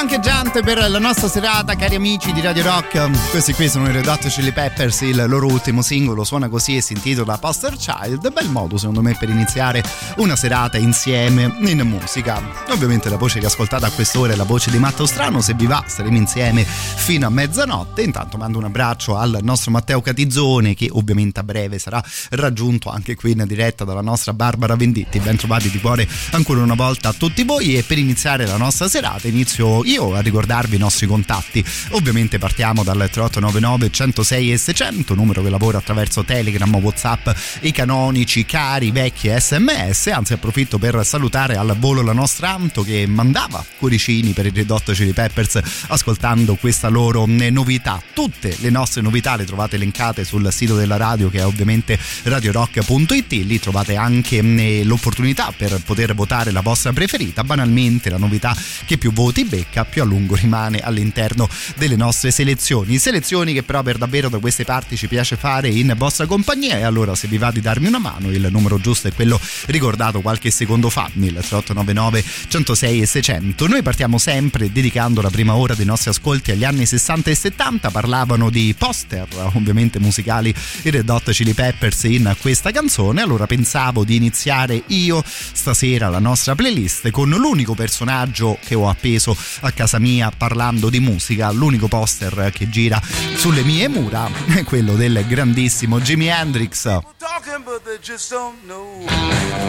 Funcheggiante per la nostra serata, cari amici di Radio Rock. Questi qui sono i Red Hot Chili Peppers, il loro ultimo singolo suona così e si intitola Poster Child. Bel modo secondo me per iniziare una serata insieme in musica. Ovviamente la voce che ascoltate a quest'ora è la voce di Matteo Strano, se vi va staremo insieme fino a mezzanotte. Intanto mando un abbraccio al nostro Matteo Catizzone che ovviamente a breve sarà raggiunto anche qui in diretta dalla nostra Barbara Venditti. Ben trovati di cuore ancora una volta a tutti voi e per iniziare la nostra serata inizio io a ricordarvi i nostri contatti. Ovviamente partiamo dal 3899 106 e 600, numero che lavora attraverso Telegram, Whatsapp, i canonici, cari, vecchi sms. Anzi, approfitto per salutare al volo la nostra Anto che mandava cuoricini per i Red Hot Chili Peppers ascoltando questa loro novità. Tutte le nostre novità le trovate elencate sul sito della radio che è ovviamente radiorock.it. Lì trovate anche mm, l'opportunità per poter votare la vostra preferita. Banalmente la novità che più voti becca America più a lungo rimane all'interno delle nostre selezioni. Selezioni che però per davvero da queste parti ci piace fare in vostra compagnia e allora se vi va di darmi una mano il numero giusto è quello ricordato qualche secondo fa, il 3899 106 e 600. Noi partiamo sempre dedicando la prima ora dei nostri ascolti agli anni 60 e 70, parlavano di poster ovviamente musicali i Red Hot Chili Peppers in questa canzone, allora pensavo di iniziare io stasera la nostra playlist con l'unico personaggio che ho appeso a casa mia parlando di musica, l'unico poster che gira sulle mie mura è quello del grandissimo Jimi Hendrix.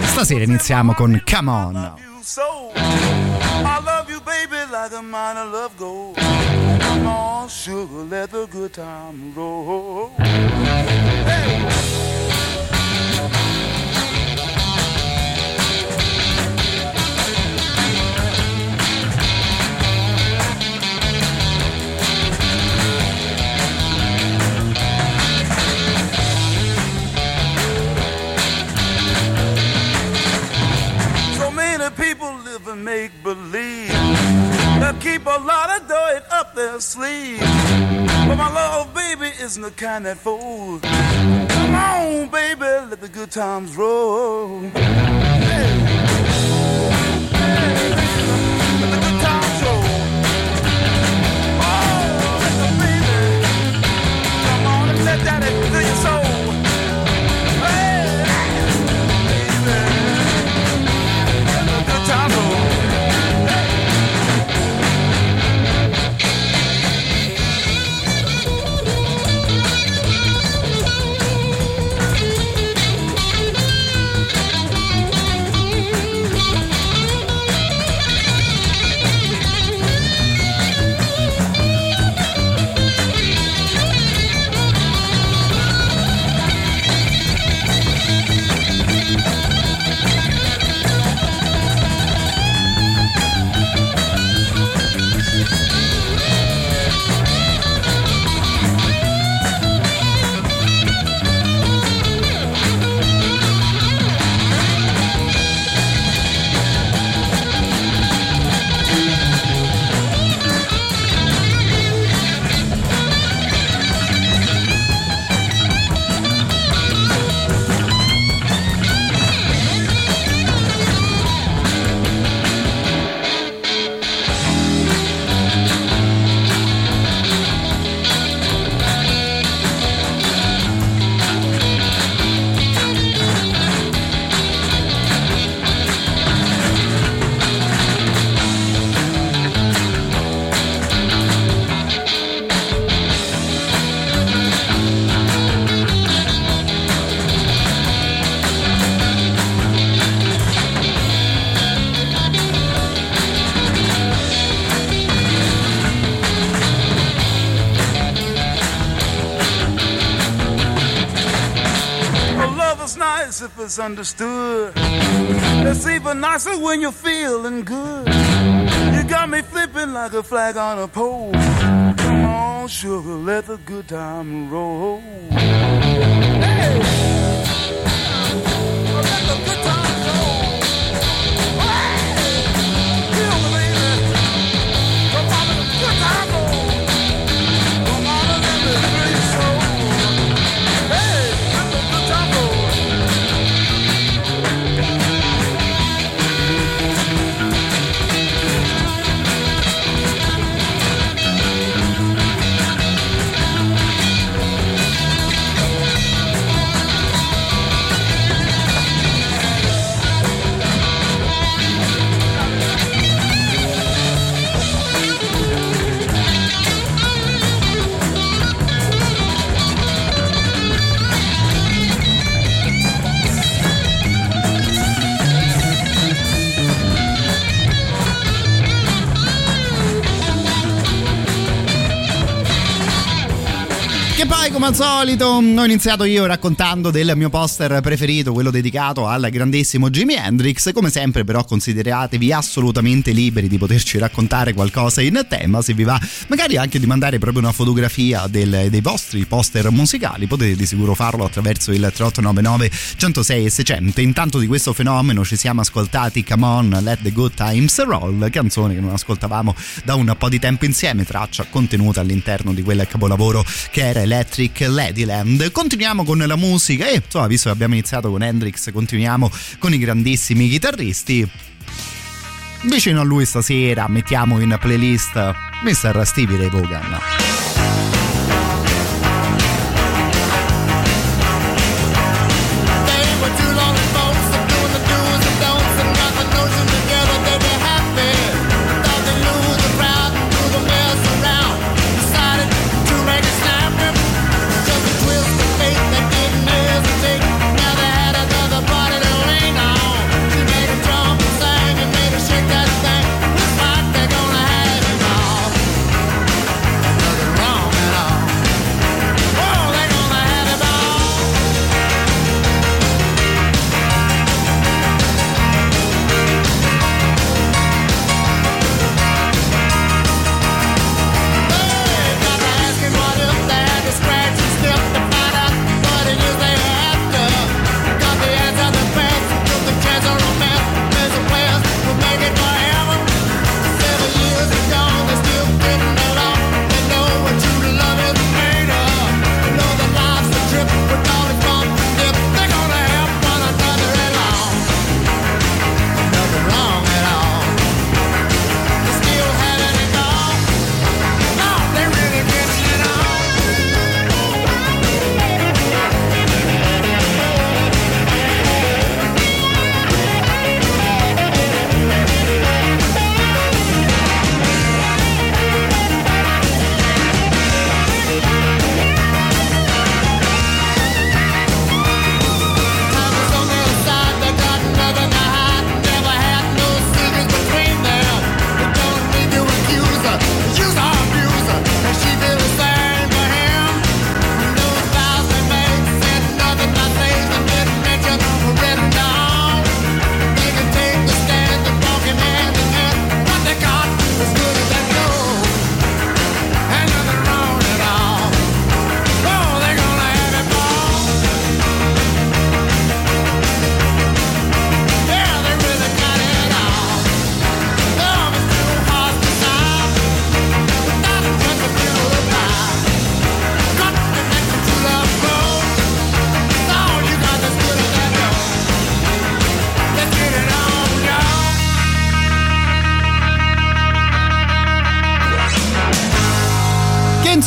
Stasera iniziamo con Come On. I love you, baby, like a mine of love gold. Come on, sugar, let the good time roll. Hey! People live and make believe. They keep a lot of dirt up their sleeve. But my love, baby, isn't the kind that folds. Come on, baby, let the good times roll. Hey. Hey. Let it's understood. It's even nicer when you're feeling good. You got me flipping like a flag on a pole. Come on, sugar, let the good time roll. Come al solito ho iniziato io raccontando del mio poster preferito, quello dedicato al grandissimo Jimi Hendrix. Come sempre però consideratevi assolutamente liberi di poterci raccontare qualcosa in tema, se vi va magari anche di mandare proprio una fotografia del, dei vostri poster musicali, potete di sicuro farlo attraverso il 3899 106 e 600. Intanto di questo fenomeno ci siamo ascoltati Come On, Let the Good Times Roll, canzone che non ascoltavamo da un po' di tempo insieme, traccia contenuta all'interno di quel capolavoro che era Electric Ladyland. Continuiamo con la musica e insomma, visto che abbiamo iniziato con Hendrix, continuiamo con i grandissimi chitarristi. Vicino a lui stasera mettiamo in playlist Mr. Stevie Ray Vaughan.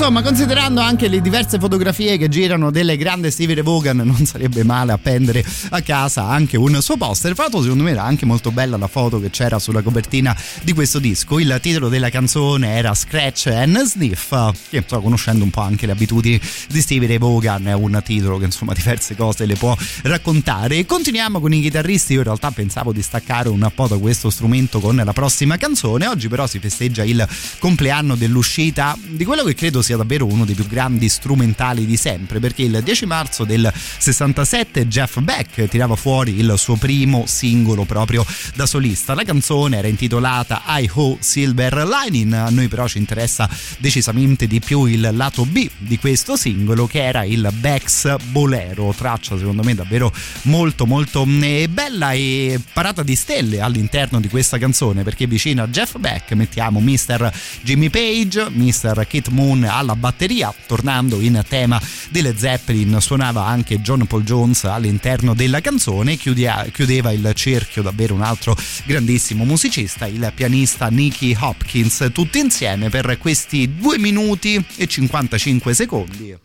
Insomma, considerando anche le diverse fotografie che girano delle grandi Stevie Vaughan, non sarebbe male appendere a casa anche un suo poster. Fatto, secondo me era anche molto bella la foto che c'era sulla copertina di questo disco. Il titolo della canzone era Scratch and Sniff, che insomma, conoscendo un po' anche le abitudini di Stevie Ray Vaughan, è un titolo che insomma diverse cose le può raccontare. Continuiamo con i chitarristi. Io in realtà pensavo di staccare un po' da questo strumento con la prossima canzone. Oggi però si festeggia il compleanno dell'uscita di quello che credo sia sia davvero uno dei più grandi strumentali di sempre, perché il 10 marzo del 67 Jeff Beck tirava fuori il suo primo singolo proprio da solista. La canzone era intitolata I Ho Silver Lining, a noi però ci interessa decisamente di più il lato B di questo singolo che era il Beck's Bolero, traccia secondo me davvero molto molto eh, bella e parata di stelle all'interno di questa canzone perché vicino a Jeff Beck mettiamo Mr. Jimmy Page, Mr. Kit Moon alla batteria, tornando in tema delle Zeppelin suonava anche John Paul Jones all'interno della canzone, chiudeva il cerchio davvero un altro grandissimo musicista, il pianista Nicky Hopkins, tutti insieme per questi 2 minuti e 55 secondi.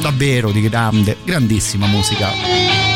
Davvero di grande, grandissima musica.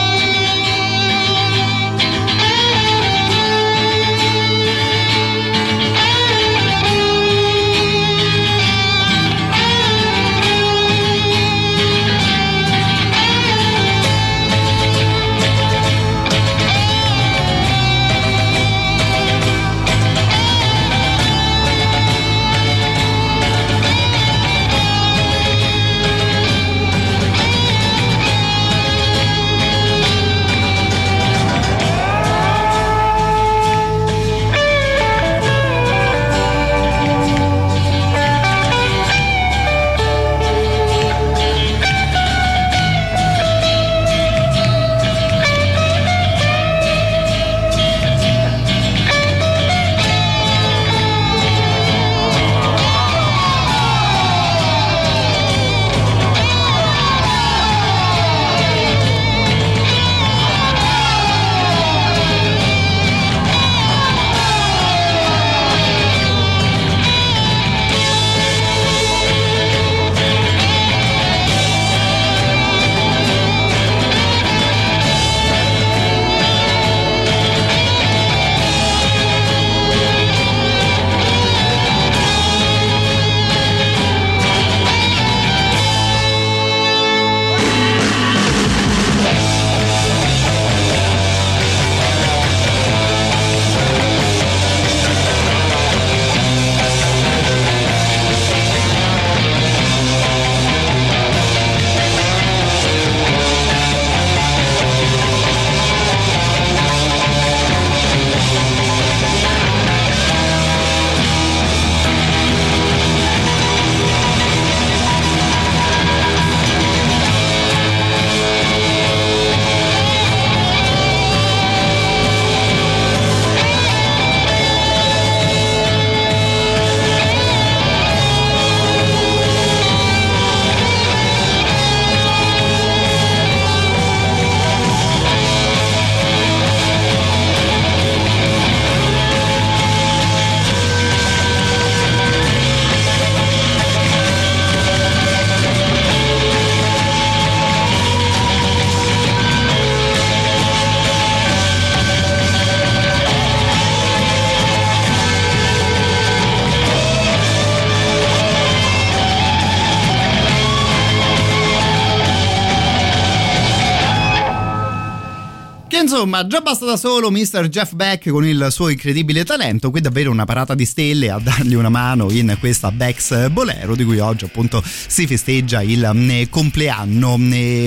Insomma, già basta da solo Mr. Jeff Beck con il suo incredibile talento, qui davvero una parata di stelle a dargli una mano in questa Bex Bolero di cui oggi appunto si festeggia il eh, compleanno.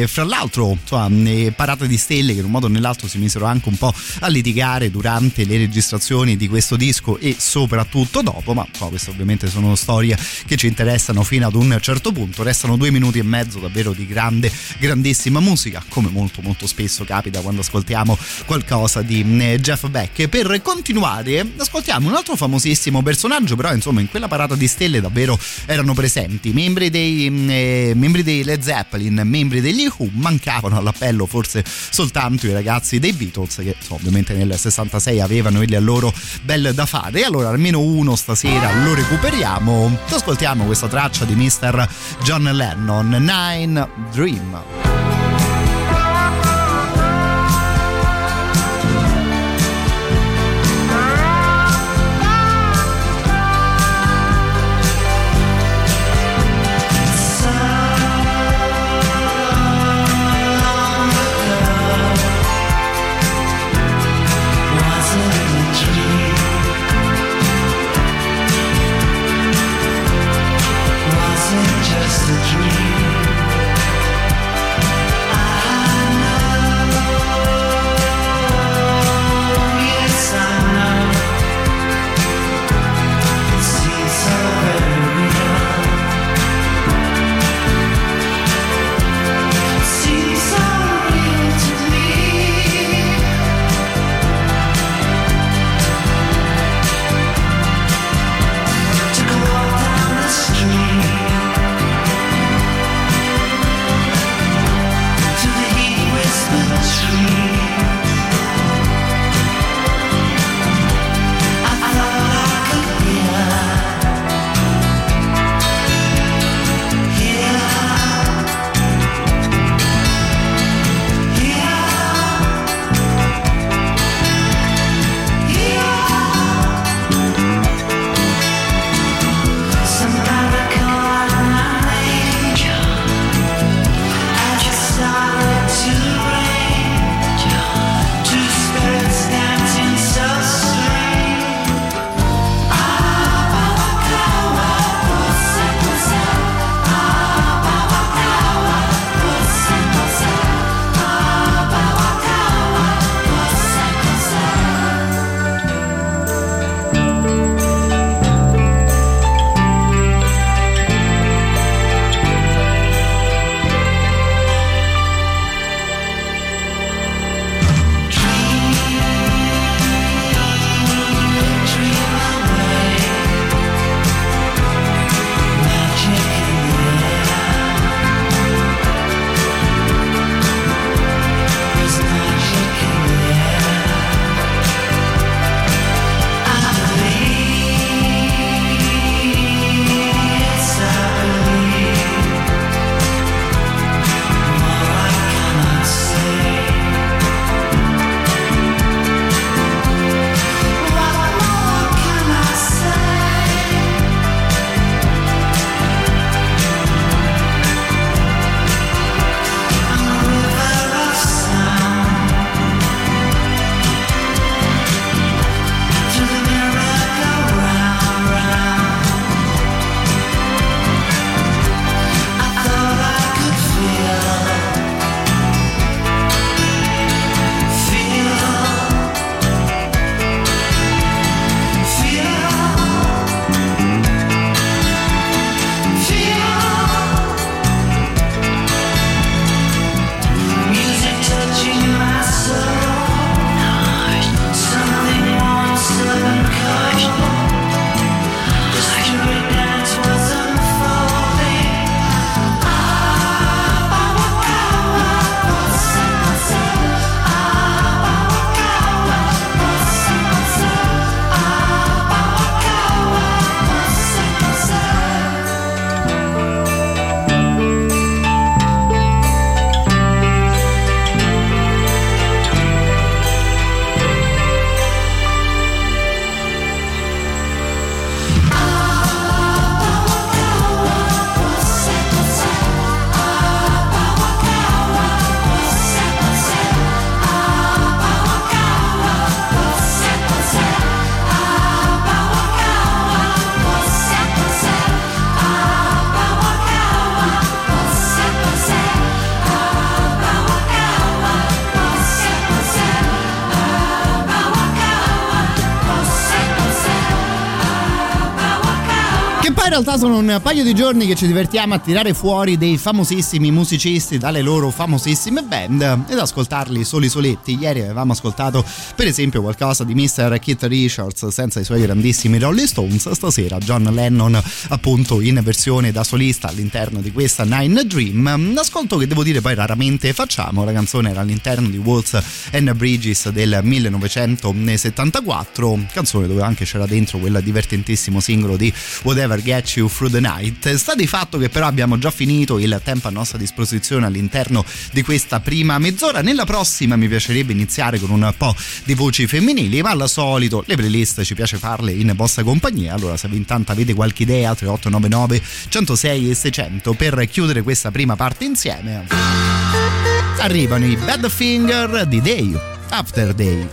Fra l'altro, insomma, eh, parate di stelle che in un modo o nell'altro si misero anche un po' a litigare durante le registrazioni di questo disco e soprattutto dopo, ma insomma, queste ovviamente sono storie che ci interessano fino ad un certo punto. Restano due minuti e mezzo davvero di grande, grandissima musica, come molto molto spesso capita quando ascoltiamo qualcosa di eh, Jeff Beck. Per continuare, ascoltiamo un altro famosissimo personaggio, però insomma in quella parata di stelle davvero erano presenti membri dei, mm, eh, membri dei Led Zeppelin, membri degli Who, mancavano all'appello forse soltanto i ragazzi dei Beatles che insomma, ovviamente nel 66 avevano il loro bel da fare. Allora almeno uno stasera lo recuperiamo. Ascoltiamo questa traccia di Mr. John Lennon, Nine dream realtà sono un paio di giorni che ci divertiamo a tirare fuori dei famosissimi musicisti dalle loro famosissime band ed ascoltarli soli soletti. Ieri avevamo ascoltato per esempio qualcosa di Mr. Keith Richards senza i suoi grandissimi Rolling Stones, stasera John Lennon appunto in versione da solista all'interno di questa Nine Dream. Ascolto che devo dire poi raramente facciamo, la canzone era all'interno di Walls and Bridges del 1974, canzone dove anche c'era dentro quel divertentissimo singolo di Whatever Gets You Through the Night. Sta di fatto che però abbiamo già finito il tempo a nostra disposizione all'interno di questa prima mezz'ora. Nella prossima mi piacerebbe iniziare con un po' di voci femminili, ma al solito le playlist ci piace farle in vostra compagnia. Allora, se intanto avete qualche idea, 3899 106 e 600 per chiudere questa prima parte insieme. Arrivano i Bad Finger di Day After Day.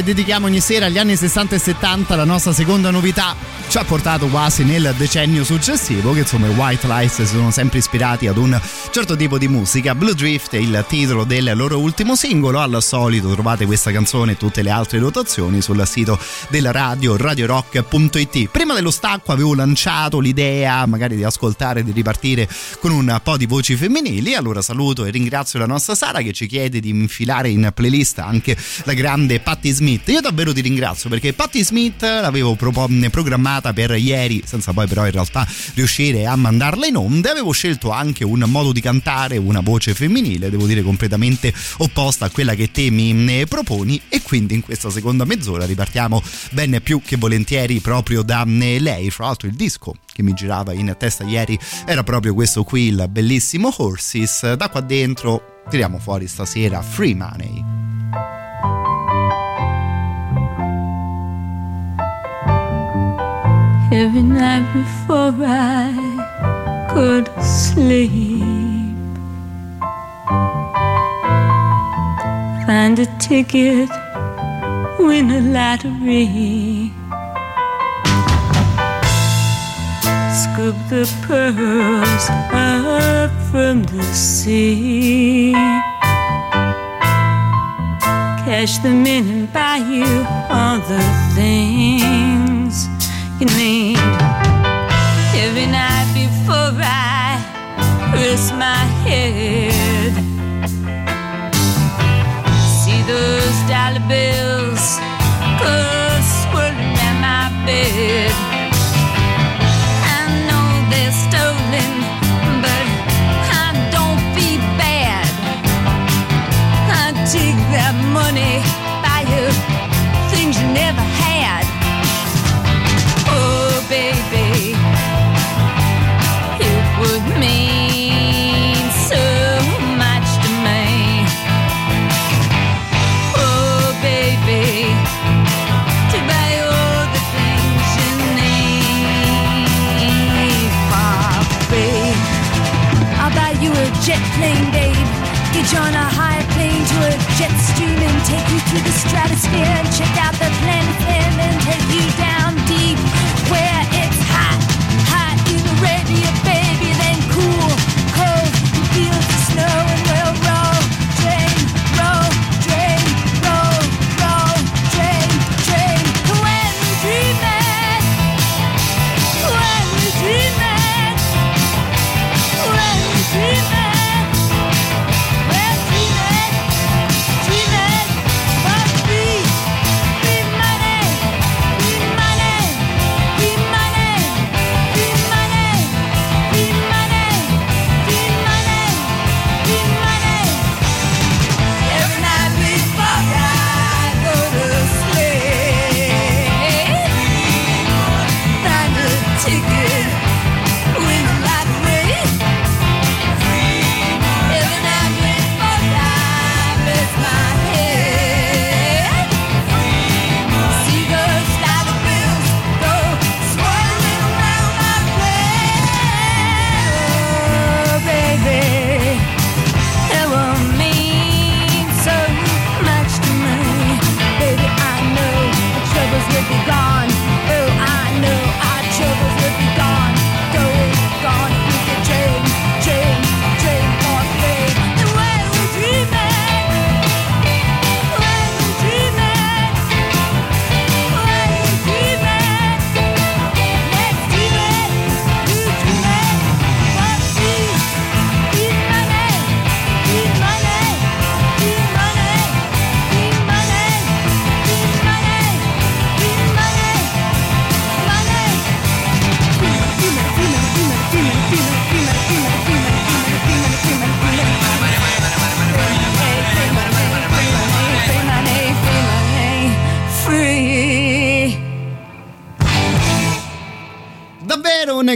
Che dedichiamo ogni sera agli anni 60 e 70, la nostra seconda novità ci ha portato quasi nel decennio successivo che insomma i White Lies si sono sempre ispirati ad un certo tipo di musica. Blue Drift è il titolo del loro ultimo singolo, al solito trovate questa canzone e tutte le altre dotazioni sul sito della radio radiorock.it. Prima dello stacco avevo lanciato l'idea magari di ascoltare, di ripartire con un po' di voci femminili, allora saluto e ringrazio la nostra Sara che ci chiede di infilare in playlist anche la grande Patti Smith. Io davvero ti ringrazio perché Patti Smith l'avevo pro- programmata per ieri, senza poi però in realtà riuscire a mandarla in onda. Avevo scelto anche un modo di cantare, una voce femminile, devo dire completamente opposta a quella che te mi proponi e quindi in questa seconda mezz'ora ripartiamo ben più che volentieri proprio da lei. Fra l'altro il disco che mi girava in testa ieri era proprio questo qui, il bellissimo Horses. Da qua dentro tiriamo fuori stasera Free Money. Every night before I could sleep, find a ticket, win a lottery. scoop the pearls up from the sea. Cash them in and buy you all the things you need. Every night before I rest my head, see those dollar bills go swirling at my bed. Plane, babe. Get you on a high plane to a jet stream and take you through the stratosphere and check out the planet and take you down deep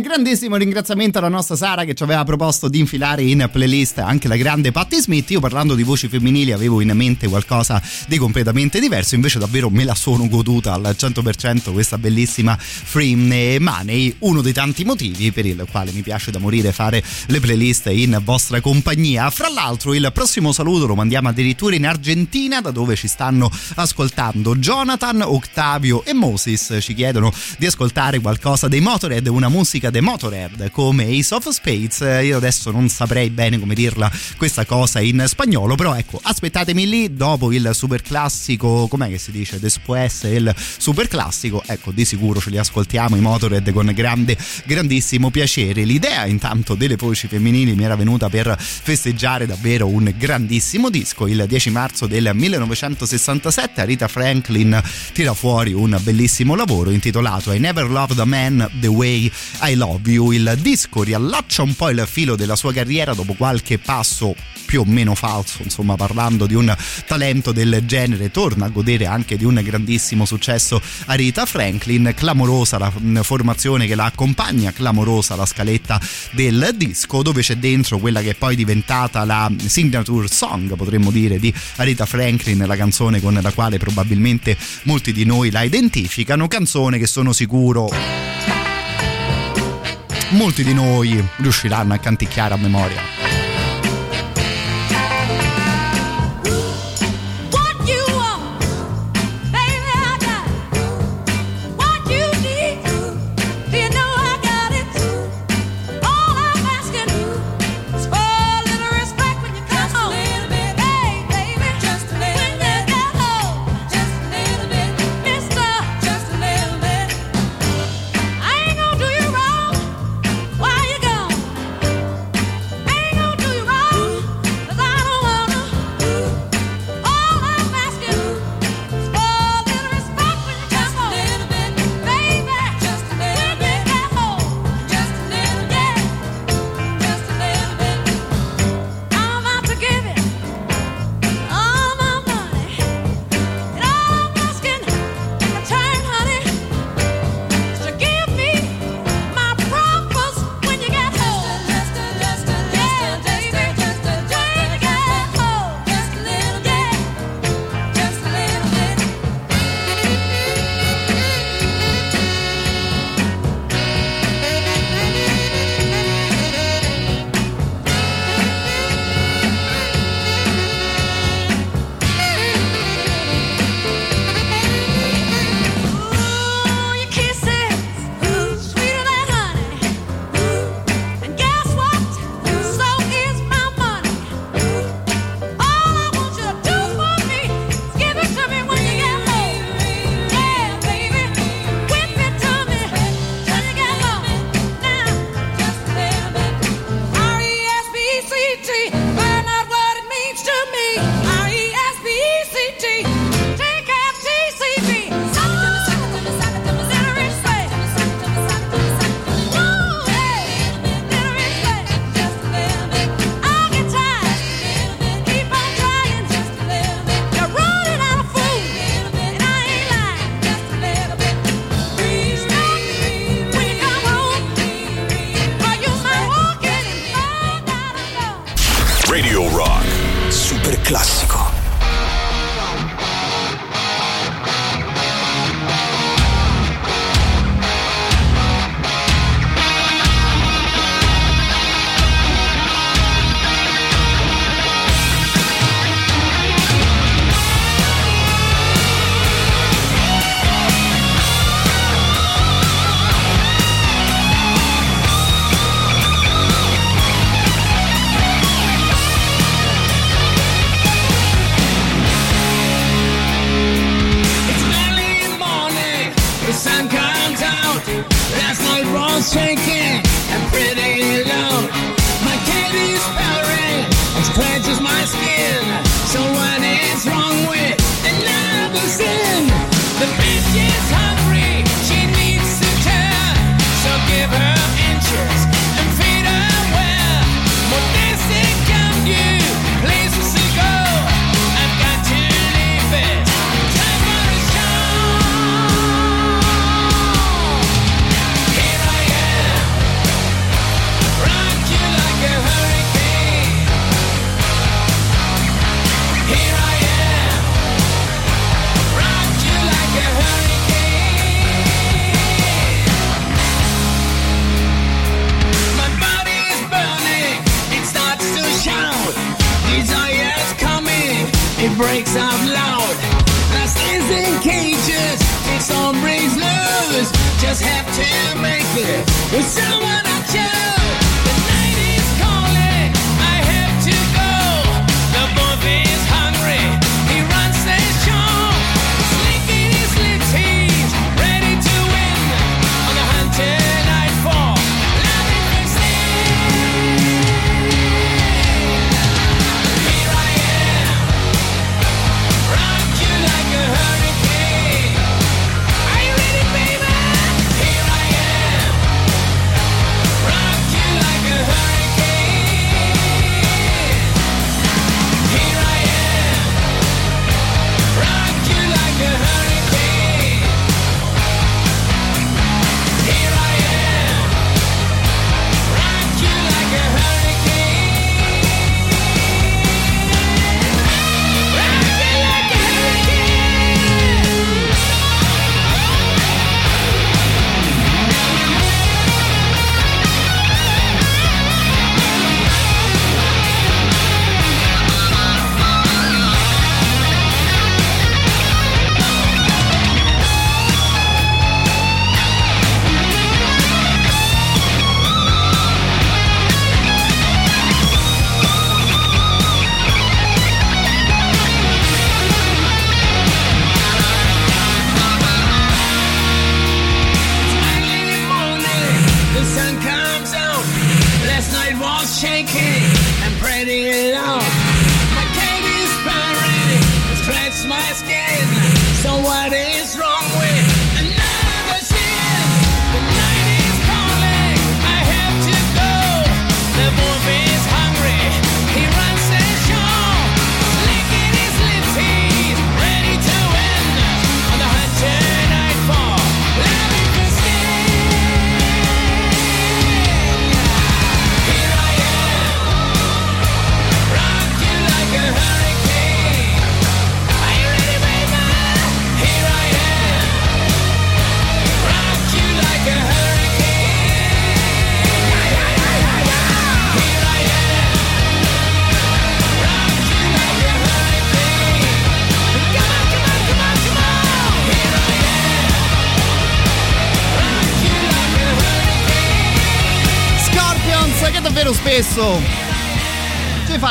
grandissimo ringraziamento alla nostra Sara che ci aveva proposto di infilare in playlist anche la grande Patti Smith. Io parlando di voci femminili avevo in mente qualcosa di completamente diverso, invece davvero me la sono goduta al 100% questa bellissima Free Money, uno dei tanti motivi per il quale mi piace da morire fare le playlist in vostra compagnia. Fra l'altro il prossimo saluto lo mandiamo addirittura in Argentina da dove ci stanno ascoltando Jonathan, Octavio e Moses ci chiedono di ascoltare qualcosa dei Motorhead, una musica de Motorhead come Ace of Spades. Io adesso non saprei bene come dirla questa cosa in spagnolo, però ecco, aspettatemi lì dopo il super classico, com'è che si dice? Después il super classico, ecco, di sicuro ce li ascoltiamo i Motorhead con grande, grandissimo piacere. L'idea intanto delle voci femminili mi era venuta per festeggiare davvero un grandissimo disco. Il 10 marzo del 1967 Rita Franklin tira fuori un bellissimo lavoro intitolato I Never Loved a Man the Way I Love You. Il disco riallaccia un po' il filo della sua carriera dopo qualche passo più o meno falso, insomma parlando di un talento del genere, torna a godere anche di un grandissimo successo a Rita Franklin, clamorosa la formazione che la accompagna, clamorosa la scaletta del disco dove c'è dentro quella che è poi diventata la signature song, potremmo dire, di Rita Franklin, la canzone con la quale probabilmente molti di noi la identificano, canzone che sono sicuro molti di noi riusciranno a canticchiare a memoria.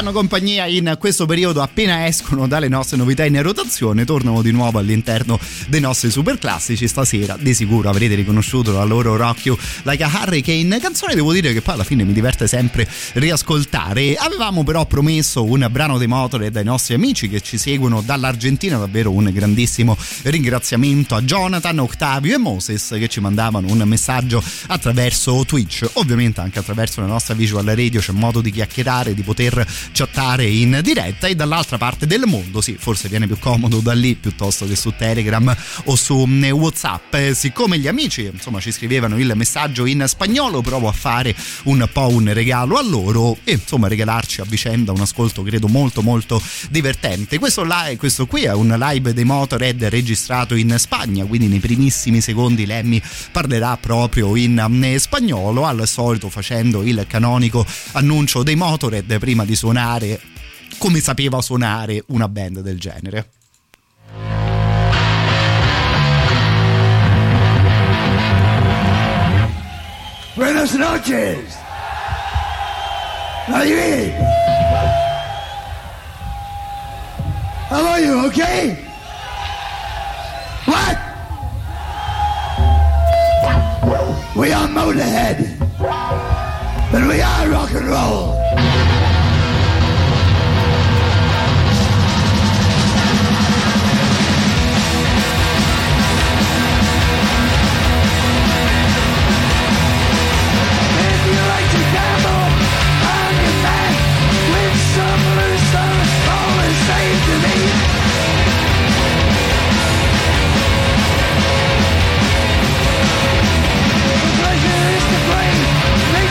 Fanno compagnia in questo periodo appena escono dalle nostre novità in rotazione tornano di nuovo all'interno dei nostri super classici stasera di sicuro avrete riconosciuto la loro You Like a Hurricane canzone devo dire che poi alla fine mi diverte sempre riascoltare. Avevamo però promesso un brano dei Motorhead ai nostri amici che ci seguono dall'Argentina davvero un grandissimo ringraziamento a Jonathan, Octavio e Moses che ci mandavano un messaggio attraverso Twitch. Ovviamente anche attraverso la nostra visual radio c'è modo di chiacchierare di poter chattare in diretta e dall'altra parte del mondo sì forse viene più comodo da lì piuttosto che su Telegram o su mm, Whatsapp. Eh, siccome gli amici insomma ci scrivevano il messaggio in spagnolo provo a fare un po' un regalo a loro e insomma regalarci a vicenda un ascolto credo molto molto divertente. Questo, live, questo qui è un live dei Motorhead registrato in Spagna quindi nei primissimi secondi Lemmy parlerà proprio in mm, spagnolo al solito facendo il canonico annuncio dei Motorhead prima di suonare come sapeva suonare una band del genere. Buenas noches. How are you? Okay? What? We are Motorhead. And we are rock and roll.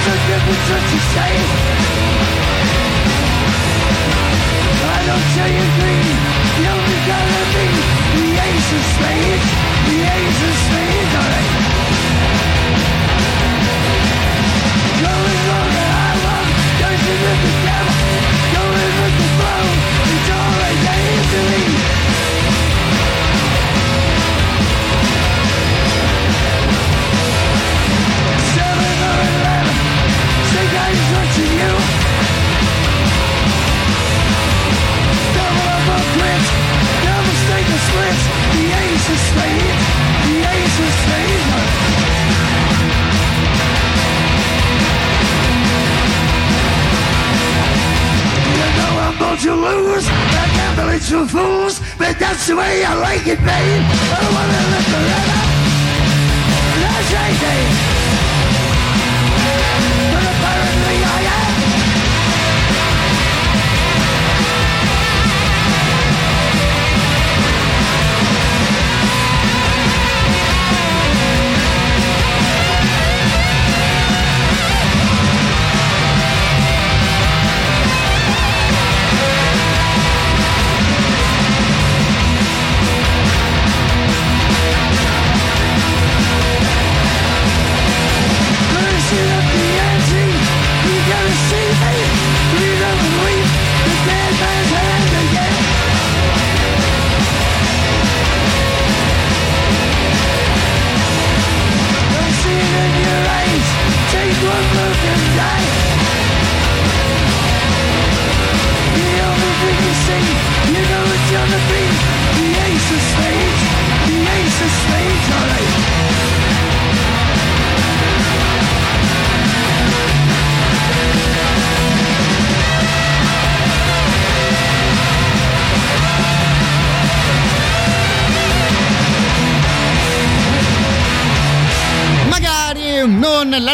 Makes a difference what you say. I don't say you agree, you only gotta be the ace of spades, the ace of spades, alright. Going wrong that I dancing with the devil, going with the flow, it's all I gave you lose. I can't believe you fools, but that's the way I like it, babe. I wanna live forever. That's right, babe.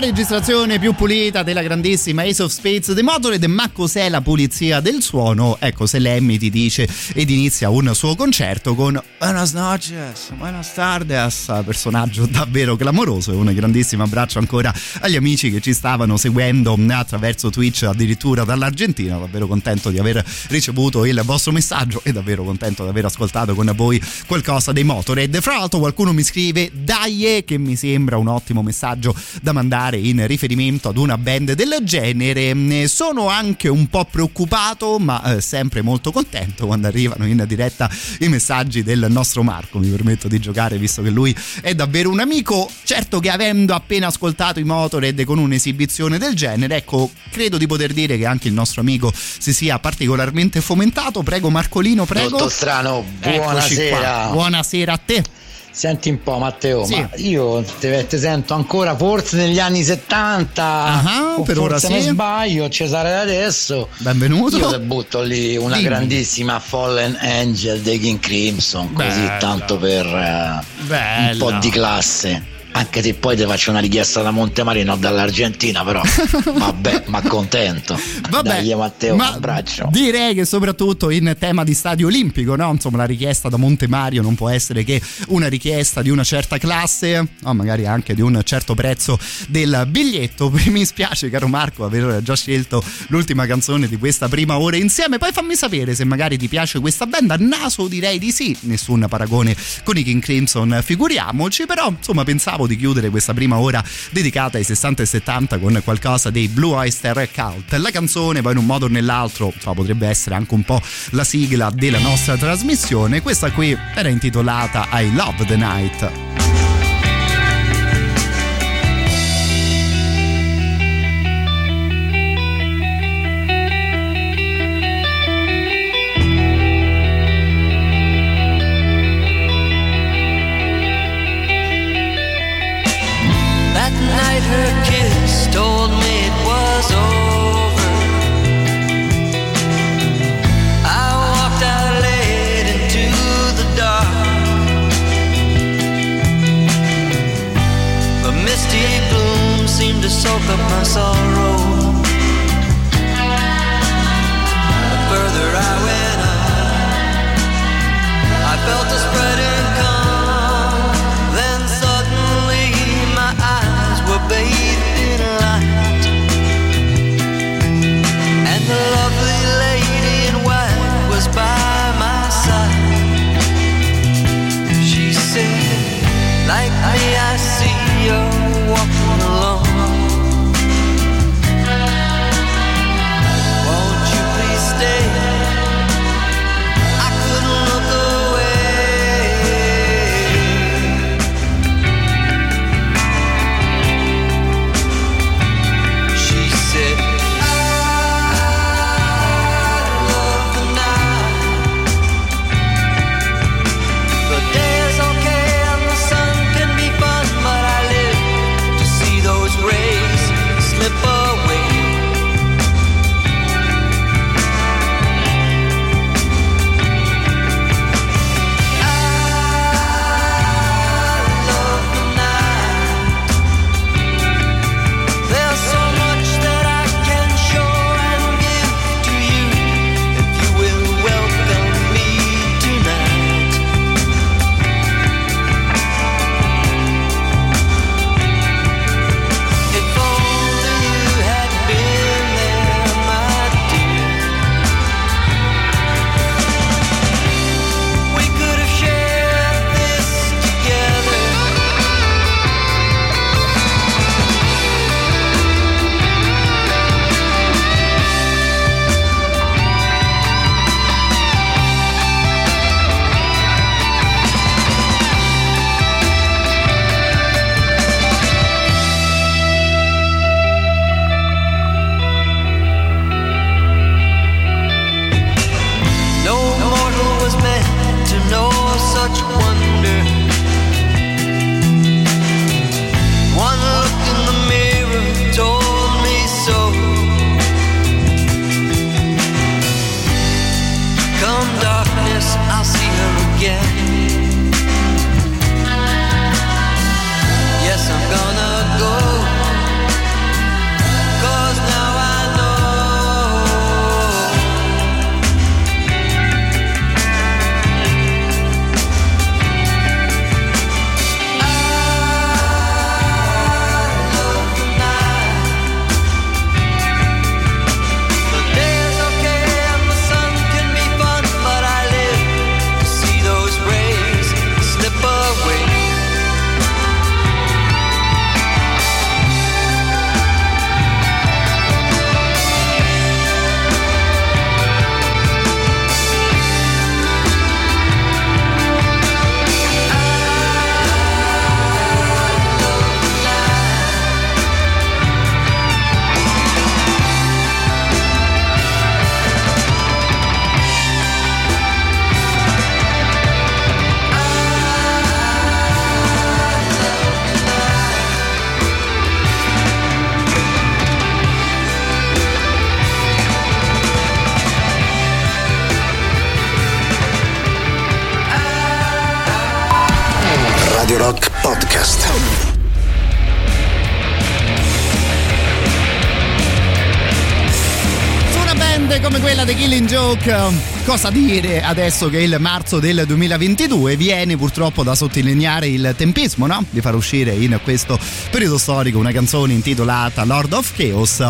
Registrazione più pulita della grandissima Ace of Spades di Motorhead, ma cos'è la pulizia del suono? Ecco, se Lemmy ti dice ed inizia un suo concerto con Buenas noches, buenas tardes, personaggio davvero clamoroso e un grandissimo abbraccio ancora agli amici che ci stavano seguendo attraverso Twitch addirittura dall'Argentina, davvero contento di aver ricevuto il vostro messaggio e davvero contento di aver ascoltato con voi qualcosa dei Motorhead. Fra l'altro qualcuno mi scrive dai che mi sembra un ottimo messaggio da mandare in riferimento ad una band del genere. Ne Sono anche un po' preoccupato, ma eh, sempre molto contento quando arrivano in diretta i messaggi del nostro Marco. Mi permetto di giocare visto che lui è davvero un amico. Certo che avendo appena ascoltato i Motorhead con un'esibizione del genere, ecco, credo di poter dire che anche il nostro amico si sia particolarmente fomentato. Prego Marcolino, prego. Dottor Strano, buonasera. Buonasera a te. Senti un po' Matteo, Sì. ma io te, te sento ancora forse negli anni 70. Ah, o per ora mi sì. sbaglio, Cesare adesso. Benvenuto. Io te butto lì una Dimmi. grandissima Fallen Angel dei King Crimson, così Bella. tanto per Bella. un po' di classe. Anche se poi ti faccio una richiesta da Montemarino dall'Argentina, però vabbè, ma contento. Vabbè, Dai Matteo, ma un abbraccio. Direi che soprattutto in tema di stadio olimpico, no? Insomma, la richiesta da Monte Mario non può essere che una richiesta di una certa classe, o magari anche di un certo prezzo del biglietto. Mi spiace, caro Marco, aver già scelto l'ultima canzone di questa prima ora insieme. Poi fammi sapere se magari ti piace questa band. A naso direi di sì, nessun paragone con i King Crimson, figuriamoci, però insomma pensavo di chiudere questa prima ora dedicata ai 60 e 70 con qualcosa dei Blue Oyster Cult. La canzone poi in un modo o nell'altro insomma, potrebbe essere anche un po' la sigla della nostra trasmissione. Questa qui era intitolata I Love the Night. Podcast. Su una band come quella di Killing Joke, cosa dire adesso che il marzo del 2022 viene purtroppo da sottolineare il tempismo, no? Di far uscire in questo periodo storico una canzone intitolata Lord of Chaos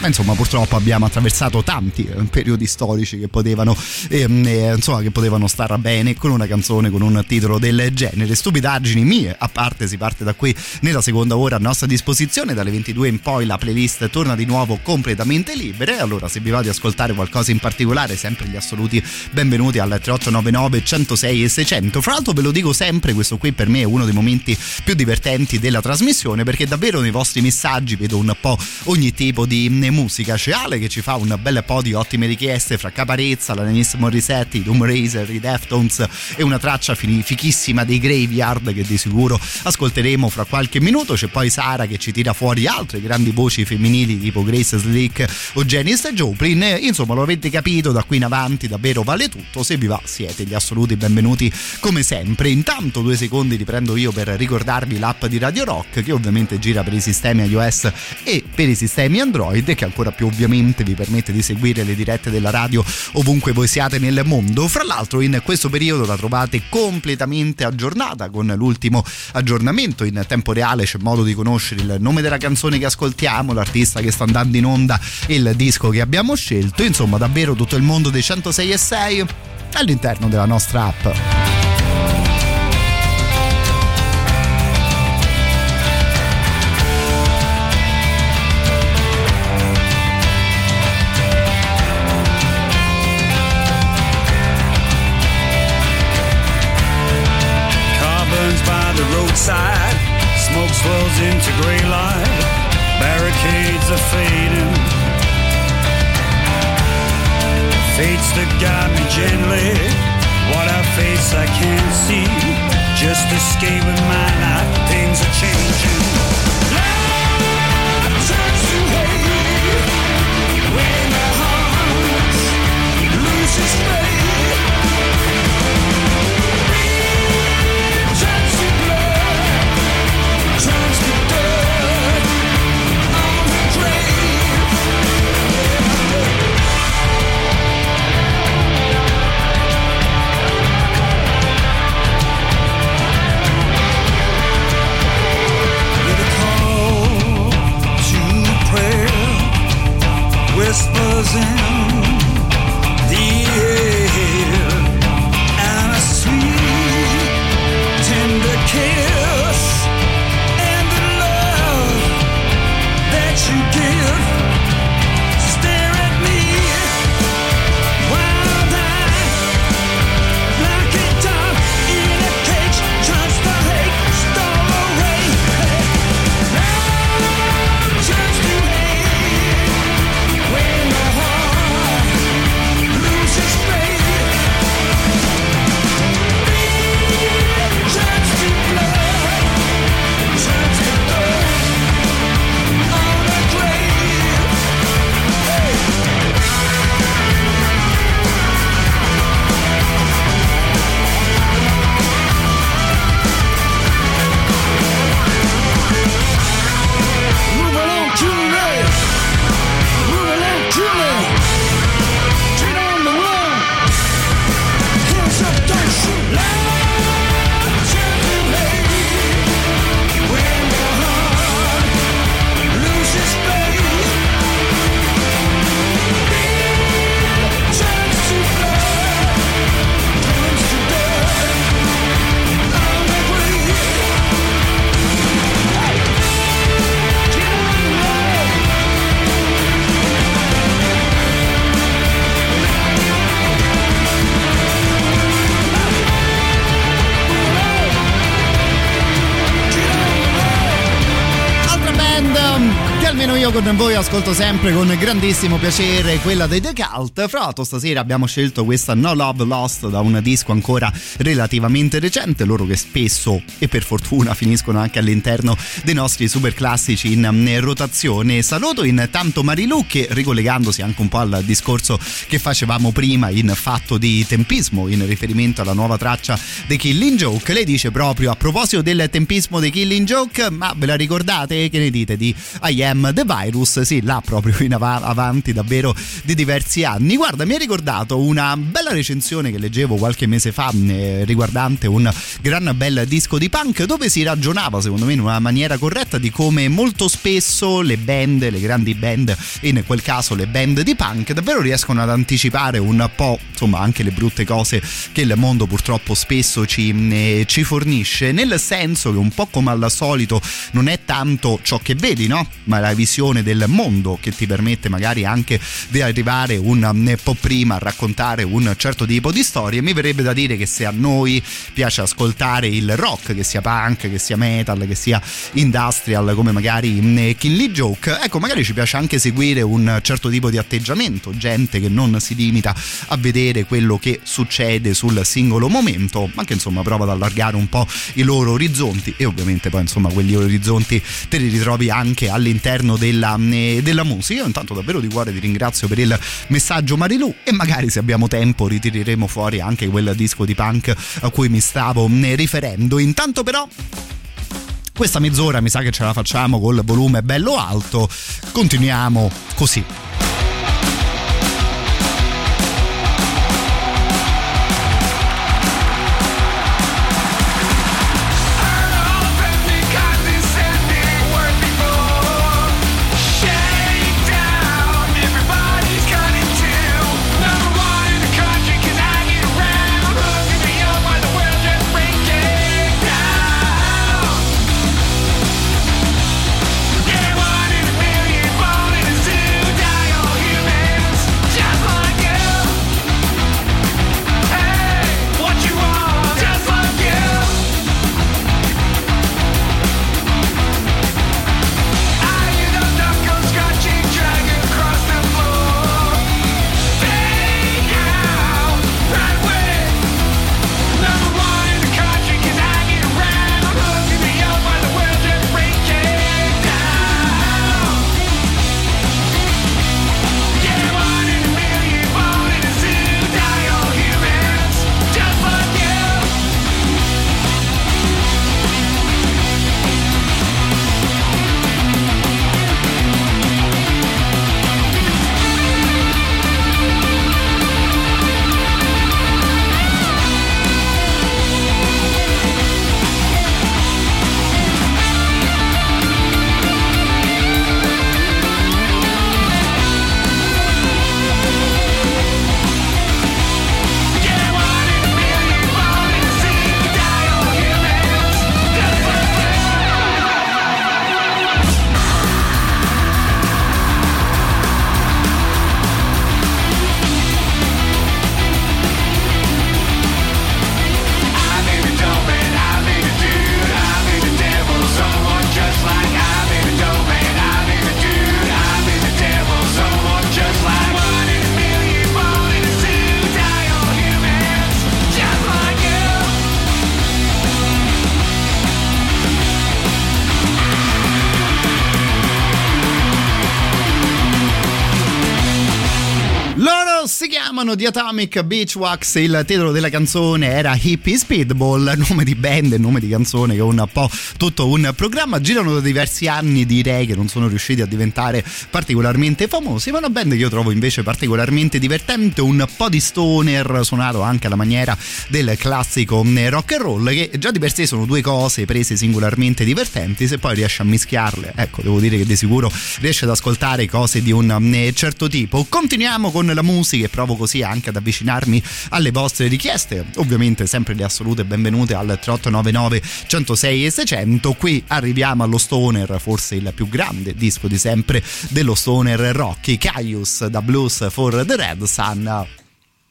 ma insomma purtroppo abbiamo attraversato tanti eh, periodi storici che potevano ehm, eh, insomma che potevano star bene con una canzone con un titolo del genere. Stupidaggini mie a parte si parte da qui nella seconda ora a nostra disposizione. Dalle 22 in poi la playlist torna di nuovo completamente libera. Allora se vi va di ascoltare qualcosa in particolare sempre gli assoluti benvenuti al 3899 106 e 600 fra l'altro ve lo dico sempre questo qui per me è uno dei momenti più divertenti della trasmissione perché davvero nei vostri messaggi vedo un po' ogni tipo di musica. C'è Ale che ci fa un bel po' di ottime richieste fra Caparezza, la Dennis Morissette, i Doom Razer, i Deftones e una traccia fichissima dei Graveyard che di sicuro ascolteremo fra qualche minuto. C'è poi Sara che ci tira fuori altre grandi voci femminili tipo Grace Slick o Janice Joplin. Insomma, lo avete capito, da qui in avanti davvero vale tutto. Se vi va, siete gli assoluti benvenuti come sempre. Intanto, due secondi li prendo io per ricordarvi l'app di Radio Rock che ovviamente gira per i sistemi iOS e per i sistemi Android che ancora più ovviamente vi permette di seguire le dirette della radio ovunque voi siate nel mondo. Fra l'altro in questo periodo la trovate completamente aggiornata con l'ultimo aggiornamento in tempo reale, c'è modo di conoscere il nome della canzone che ascoltiamo, l'artista che sta andando in onda il disco che abbiamo scelto, insomma davvero tutto il mondo dei 106 e 6 all'interno della nostra app. Roadside. Smoke swells into gray light. Barricades are fading. Fates that guide me gently. What I face I can't see. Just escaping my life. Things are changing. Whispers in almeno io con voi ascolto sempre con grandissimo piacere quella dei The Cult. Fra l'altro stasera abbiamo scelto questa No Love Lost da un disco ancora relativamente recente, loro che spesso e per fortuna finiscono anche all'interno dei nostri super classici in rotazione. Saluto intanto Marilu che ricollegandosi anche un po' al discorso che facevamo prima in fatto di tempismo in riferimento alla nuova traccia dei Killing Joke, lei dice proprio a proposito del tempismo dei Killing Joke, ma ve la ricordate? Che ne dite di I Am The Virus? Sì, là proprio in av- avanti davvero di diversi anni. Guarda, mi ha ricordato una bella recensione che leggevo qualche mese fa eh, riguardante un gran bel disco di punk dove si ragionava secondo me in una maniera corretta di come molto spesso le band, le grandi band, in quel caso le band di punk, davvero riescono ad anticipare un po' insomma anche le brutte cose che il mondo purtroppo spesso ci, eh, ci fornisce, nel senso che un po' come al solito non è tanto ciò che vedi, no? Ma la visione del mondo che ti permette magari anche di arrivare un po' prima a raccontare un certo tipo di storie. Mi verrebbe da dire che se a noi piace ascoltare il rock, che sia punk, che sia metal, che sia industrial, come magari in Kinley Joke, ecco, magari ci piace anche seguire un certo tipo di atteggiamento, gente che non si limita a vedere quello che succede sul singolo momento, ma che insomma prova ad allargare un po' i loro orizzonti e ovviamente poi insomma quegli orizzonti te li ritrovi anche all'interno della, della musica. Io intanto davvero di cuore ti ringrazio per il messaggio Marilu e magari se abbiamo tempo ritireremo fuori anche quel disco di punk a cui mi stavo riferendo. Intanto però questa mezz'ora mi sa che ce la facciamo col volume bello alto. Continuiamo così. Chiamano di Atomic Beach Wax, il titolo della canzone era Hippie Speedball, nome di band e nome di canzone che è un po' tutto un programma, girano da diversi anni direi che non sono riusciti a diventare particolarmente famosi, ma una band che io trovo invece particolarmente divertente, un po' di stoner suonato anche alla maniera del classico rock and roll che già di per sé sono due cose prese singolarmente divertenti, se poi riesci a mischiarle, ecco devo dire che di sicuro riesci ad ascoltare cose di un certo tipo. Continuiamo con la musica e provo così anche ad avvicinarmi alle vostre richieste, ovviamente sempre le assolute benvenute al 3899 106 e 600. Qui arriviamo allo stoner, forse il più grande disco di sempre dello stoner rocky, Caius da Blues for the Red Sun.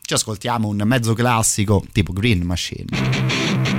Ci ascoltiamo un mezzo classico tipo Green Machine.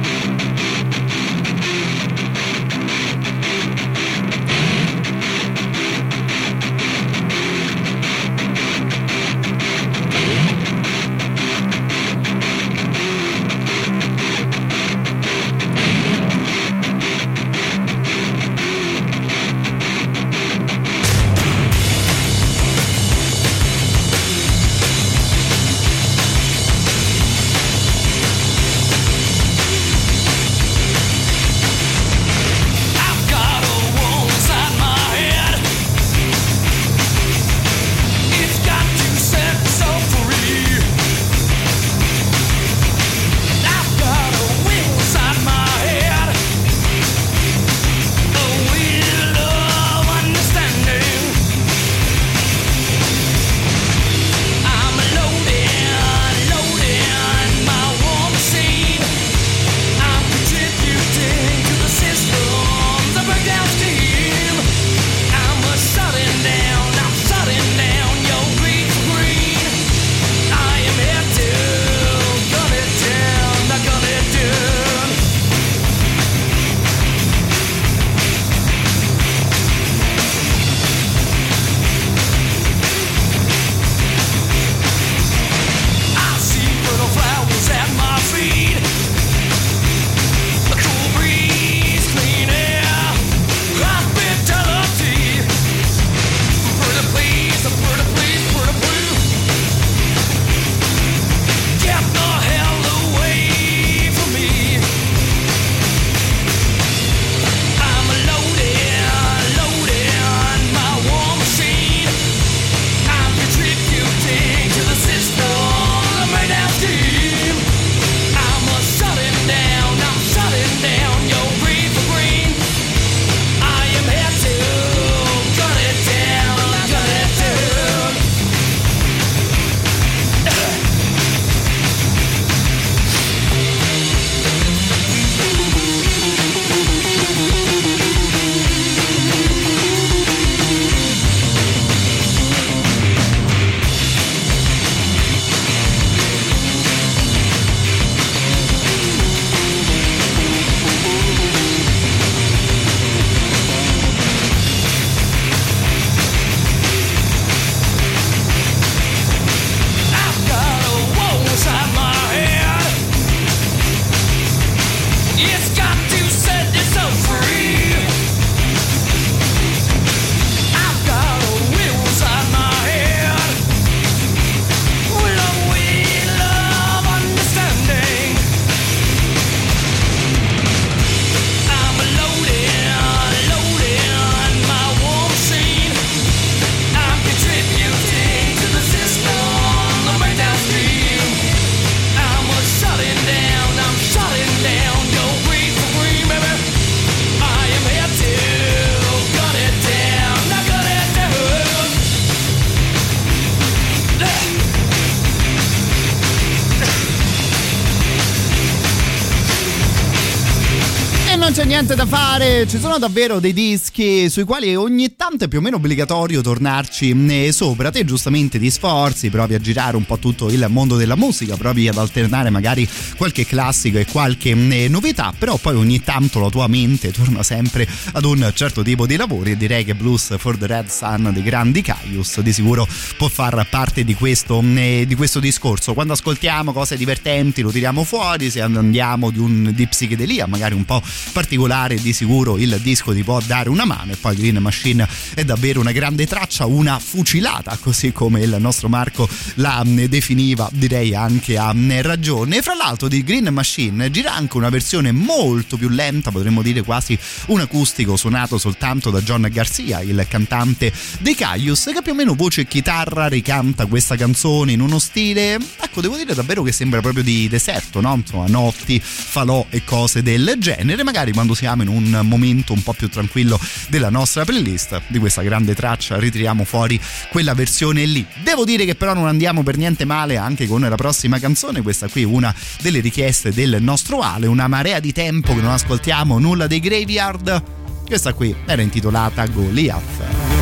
Niente da fare, ci sono davvero dei dischi sui quali ogni tanto è più o meno obbligatorio tornarci eh, sopra. Te giustamente ti sforzi, provi a girare un po' tutto il mondo della musica, provi ad alternare magari qualche classico e qualche eh, novità, però poi ogni tanto la tua mente torna sempre ad un certo tipo di lavori e direi che Blues for the Red Sun dei grandi Caius di sicuro può far parte di questo, eh, di questo discorso. Quando ascoltiamo cose divertenti lo tiriamo fuori, se andiamo di, un, di psichedelia magari un po' particolare di sicuro il disco ti può dare una mano e poi Green Machine è davvero una grande traccia, una fucilata così come il nostro Marco la definiva direi anche a ragione e fra l'altro di Green Machine gira anche una versione molto più lenta potremmo dire quasi un acustico suonato soltanto da John Garcia il cantante dei Caius che più o meno voce e chitarra ricanta questa canzone in uno stile ecco devo dire davvero che sembra proprio di deserto no? insomma notti, falò e cose del genere magari quando siamo in un momento un po' più tranquillo della nostra playlist di questa grande traccia ritiriamo fuori quella versione lì. Devo dire che però non andiamo per niente male anche con la prossima canzone, questa qui è una delle richieste del nostro Ale, una marea di tempo che non ascoltiamo nulla dei Graveyard. Questa qui era intitolata Goliath.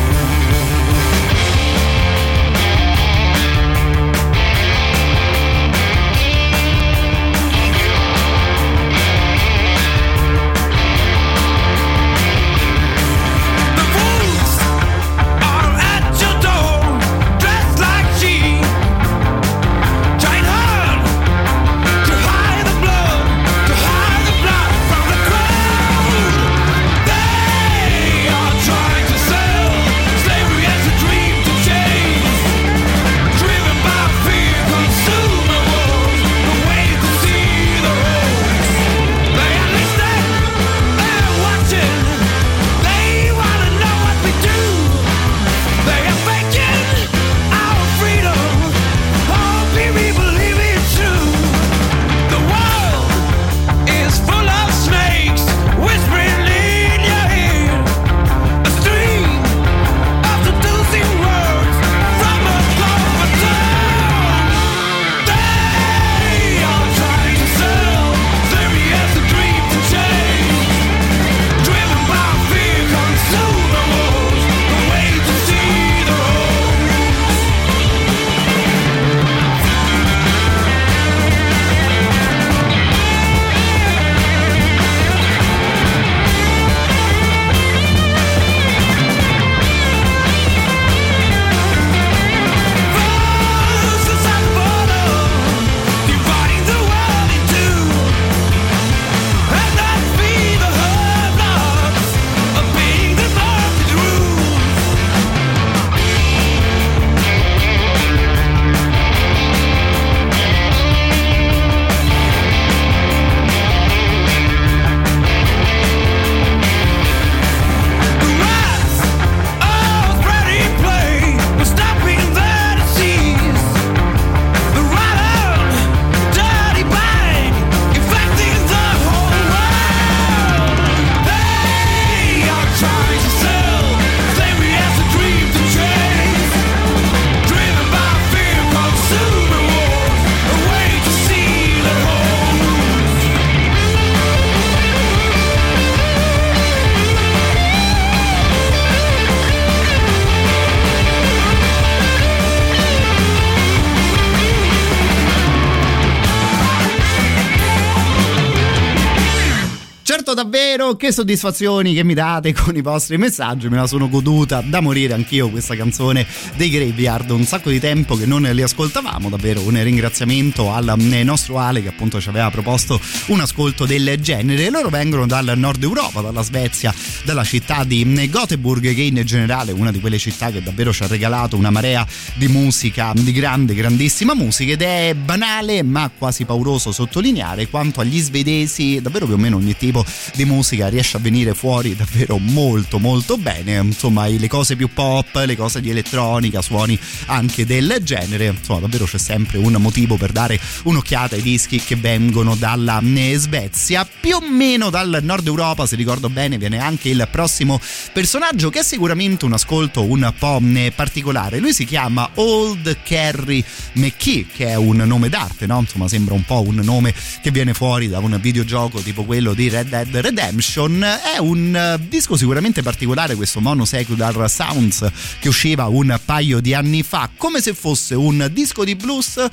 Che soddisfazioni che mi date con i vostri messaggi, me la sono goduta da morire anch'io questa canzone dei Graveyard, un sacco di tempo che non li ascoltavamo, davvero un ringraziamento al eh, nostro Ale che appunto ci aveva proposto un ascolto del genere. Loro vengono dal nord Europa, dalla Svezia, dalla città di Gothenburg che in generale è una di quelle città che davvero ci ha regalato una marea di musica, di grande, grandissima musica ed è banale ma quasi pauroso sottolineare quanto agli svedesi davvero più o meno ogni tipo di musica riesce a venire fuori davvero molto molto bene. Insomma le cose più pop le cose di elettronica suoni anche del genere insomma davvero c'è sempre un motivo per dare un'occhiata ai dischi che vengono dalla eh, Svezia. Più o meno dal nord Europa se ricordo bene viene anche il prossimo personaggio che è sicuramente un ascolto un po' particolare lui si chiama Old Kerry McKee che è un nome d'arte no? insomma sembra un po' un nome che viene fuori da un videogioco tipo quello di Red Dead Redemption. È un eh, disco sicuramente particolare questo Mono Secular Sounds che usciva un paio di anni fa, come se fosse un disco di blues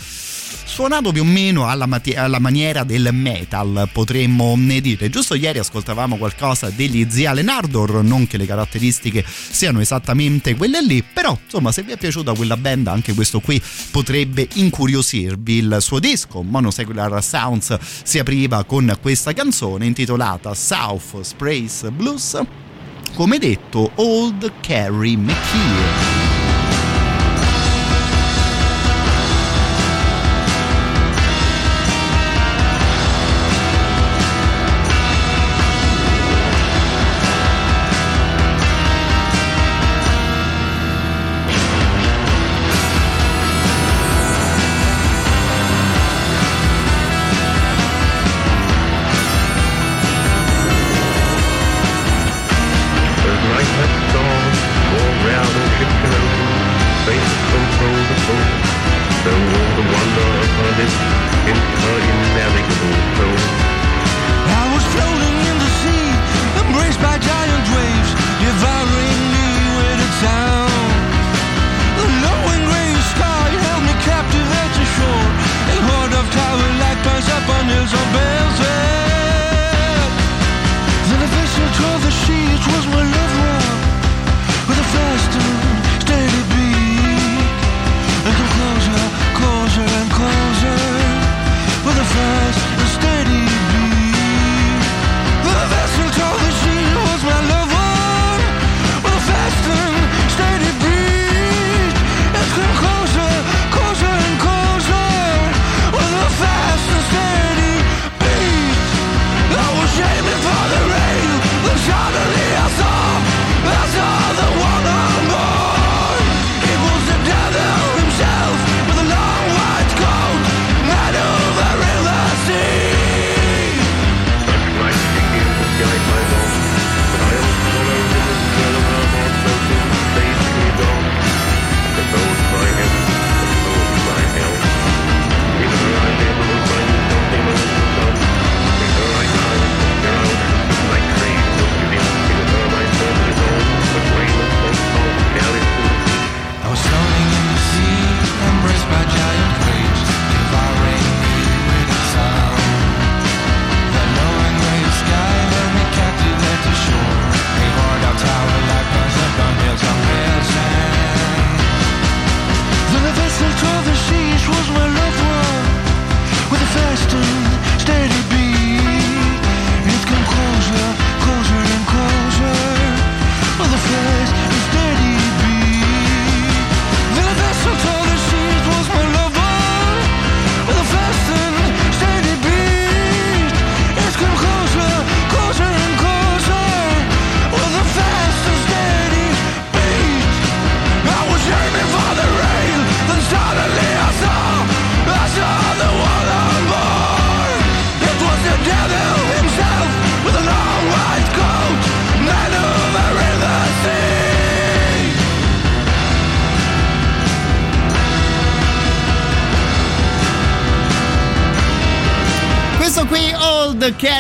suonato più o meno alla, mati- alla, maniera del metal, potremmo dire. Giusto ieri ascoltavamo qualcosa degli Zia Lenardor, non che le caratteristiche siano esattamente quelle lì, però insomma se vi è piaciuta quella band anche questo qui potrebbe incuriosirvi. Il suo disco, Monosecular Sounds, si apriva con questa canzone intitolata South Sprays Blues, come detto Old Carrie McKee.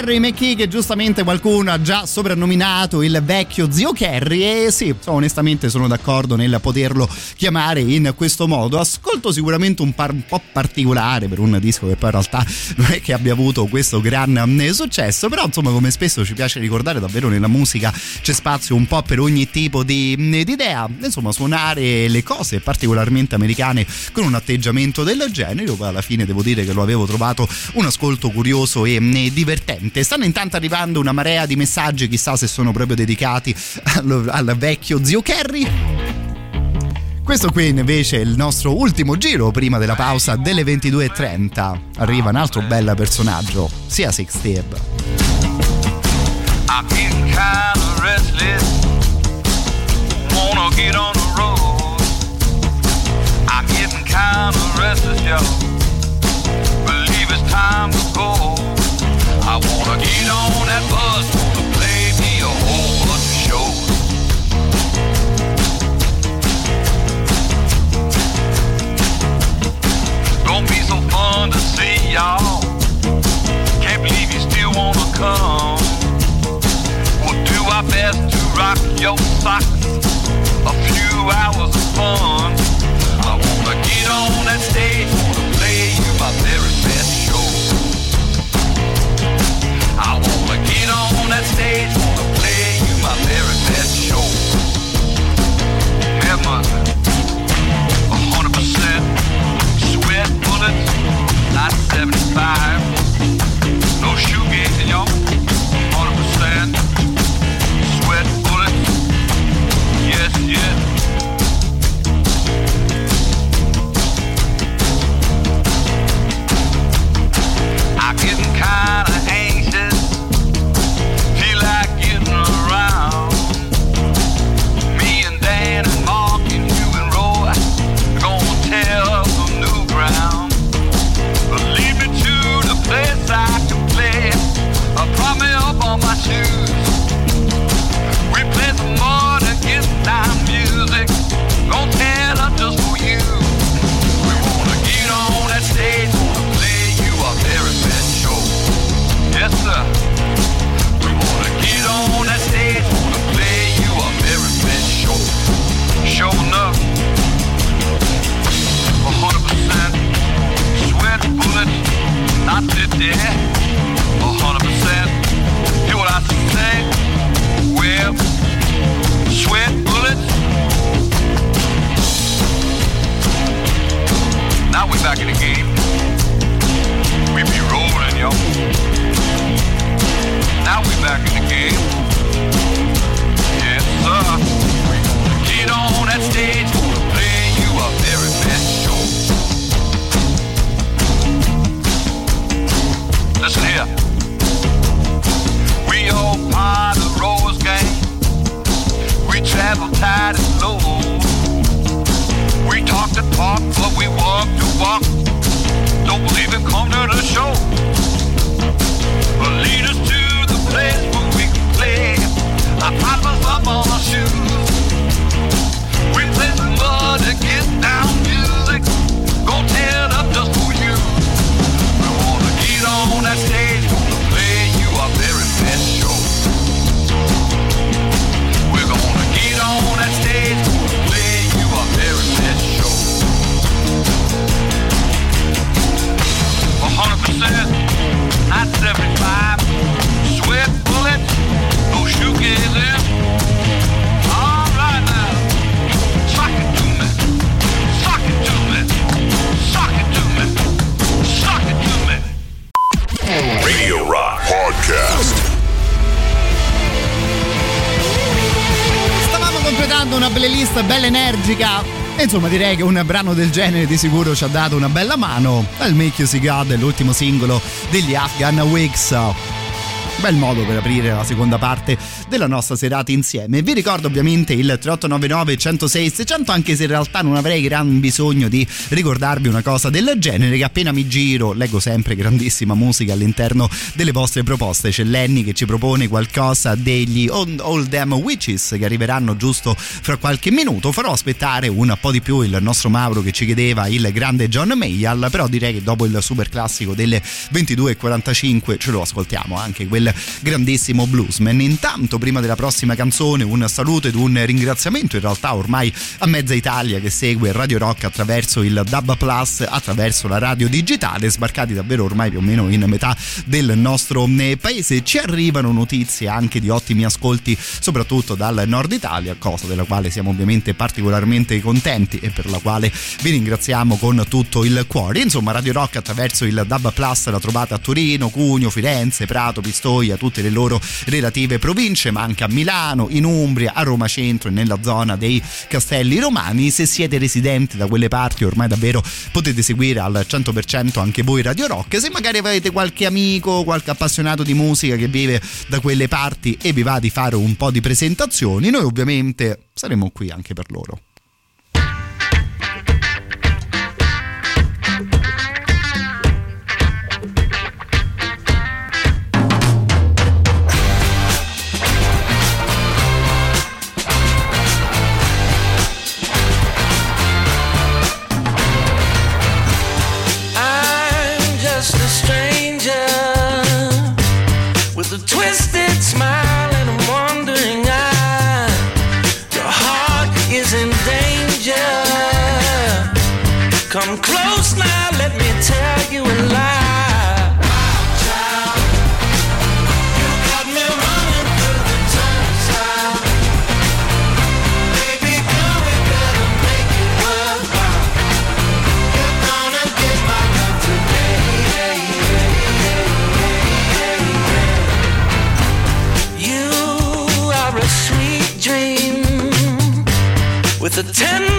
Kerry McKee che giustamente qualcuno ha già soprannominato il vecchio zio Kerry e sì, onestamente sono d'accordo nel poterlo chiamare in questo modo. Ascolto sicuramente un, par- un po' particolare per un disco che poi in realtà non è che abbia avuto questo gran eh, successo, però insomma come spesso ci piace ricordare davvero nella musica c'è spazio un po' per ogni tipo di, di idea, insomma suonare le cose particolarmente americane con un atteggiamento del genere, poi alla fine devo dire che lo avevo trovato un ascolto curioso e divertente niente, stanno intanto arrivando una marea di messaggi, chissà se sono proprio dedicati al, al vecchio zio Kerry. Questo qui invece è il nostro ultimo giro prima della pausa delle 22.30. Arriva un altro bel personaggio, sia Six Step. I'm getting kind of restless. Wanna get on the road. I'm getting kind of restless, y'all. come. We'll do our best to rock your socks. A few hours of fun. I wanna get on that stage, wanna play you my very best show. I wanna get on that stage, wanna play you my very best show. Never, hundred percent sweat bullets, not seventy-five y'all. Back in the game. Yes, sir. Get on that stage, play you a very best show. Listen here. We all part of the Rose gang. We travel tight and slow. We talk the talk, but we walk the walk. Don't believe it, come to the show. But lead I pop up on our shoes. We play mud get down music. Go tear up just for you. We wanna get on completando una playlist bella energica. Insomma direi che un brano del genere di sicuro ci ha dato una bella mano. Al Make You See God, l'ultimo singolo degli Afghan Wigs. Bel modo per aprire la seconda parte della nostra serata insieme. Vi ricordo ovviamente il 3899 106 600, anche se in realtà non avrei gran bisogno di ricordarvi una cosa del genere, che appena mi giro leggo sempre grandissima musica all'interno delle vostre proposte. C'è Lenny che ci propone qualcosa degli Old, Damn Witches che arriveranno giusto fra qualche minuto. Farò aspettare un po' di più il nostro Mauro che ci chiedeva il grande John Mayall, però direi che dopo il super classico delle 22.45 ce lo ascoltiamo anche quel grandissimo bluesman. Intanto, prima della prossima canzone, un saluto ed un ringraziamento in realtà ormai a mezza Italia che segue Radio Rock attraverso il DAB Plus, attraverso la radio digitale, sbarcati davvero ormai più o meno in metà del nostro eh, paese. Ci arrivano notizie anche di ottimi ascolti, soprattutto dal nord Italia, cosa della quale siamo ovviamente particolarmente contenti e per la quale vi ringraziamo con tutto il cuore. Insomma, Radio Rock attraverso il DAB Plus la trovate a Torino, Cugno, Firenze, Prato, Pistoia, tutte le loro relative province, ma anche a Milano, in Umbria, a Roma Centro e nella zona dei Castelli Romani. Se siete residenti da quelle parti, ormai davvero potete seguire al 100% anche voi Radio Rock. Se magari avete qualche amico, qualche appassionato di musica che vive da quelle parti e vi va di fare un po' di presentazioni, noi ovviamente saremo qui anche per loro. ten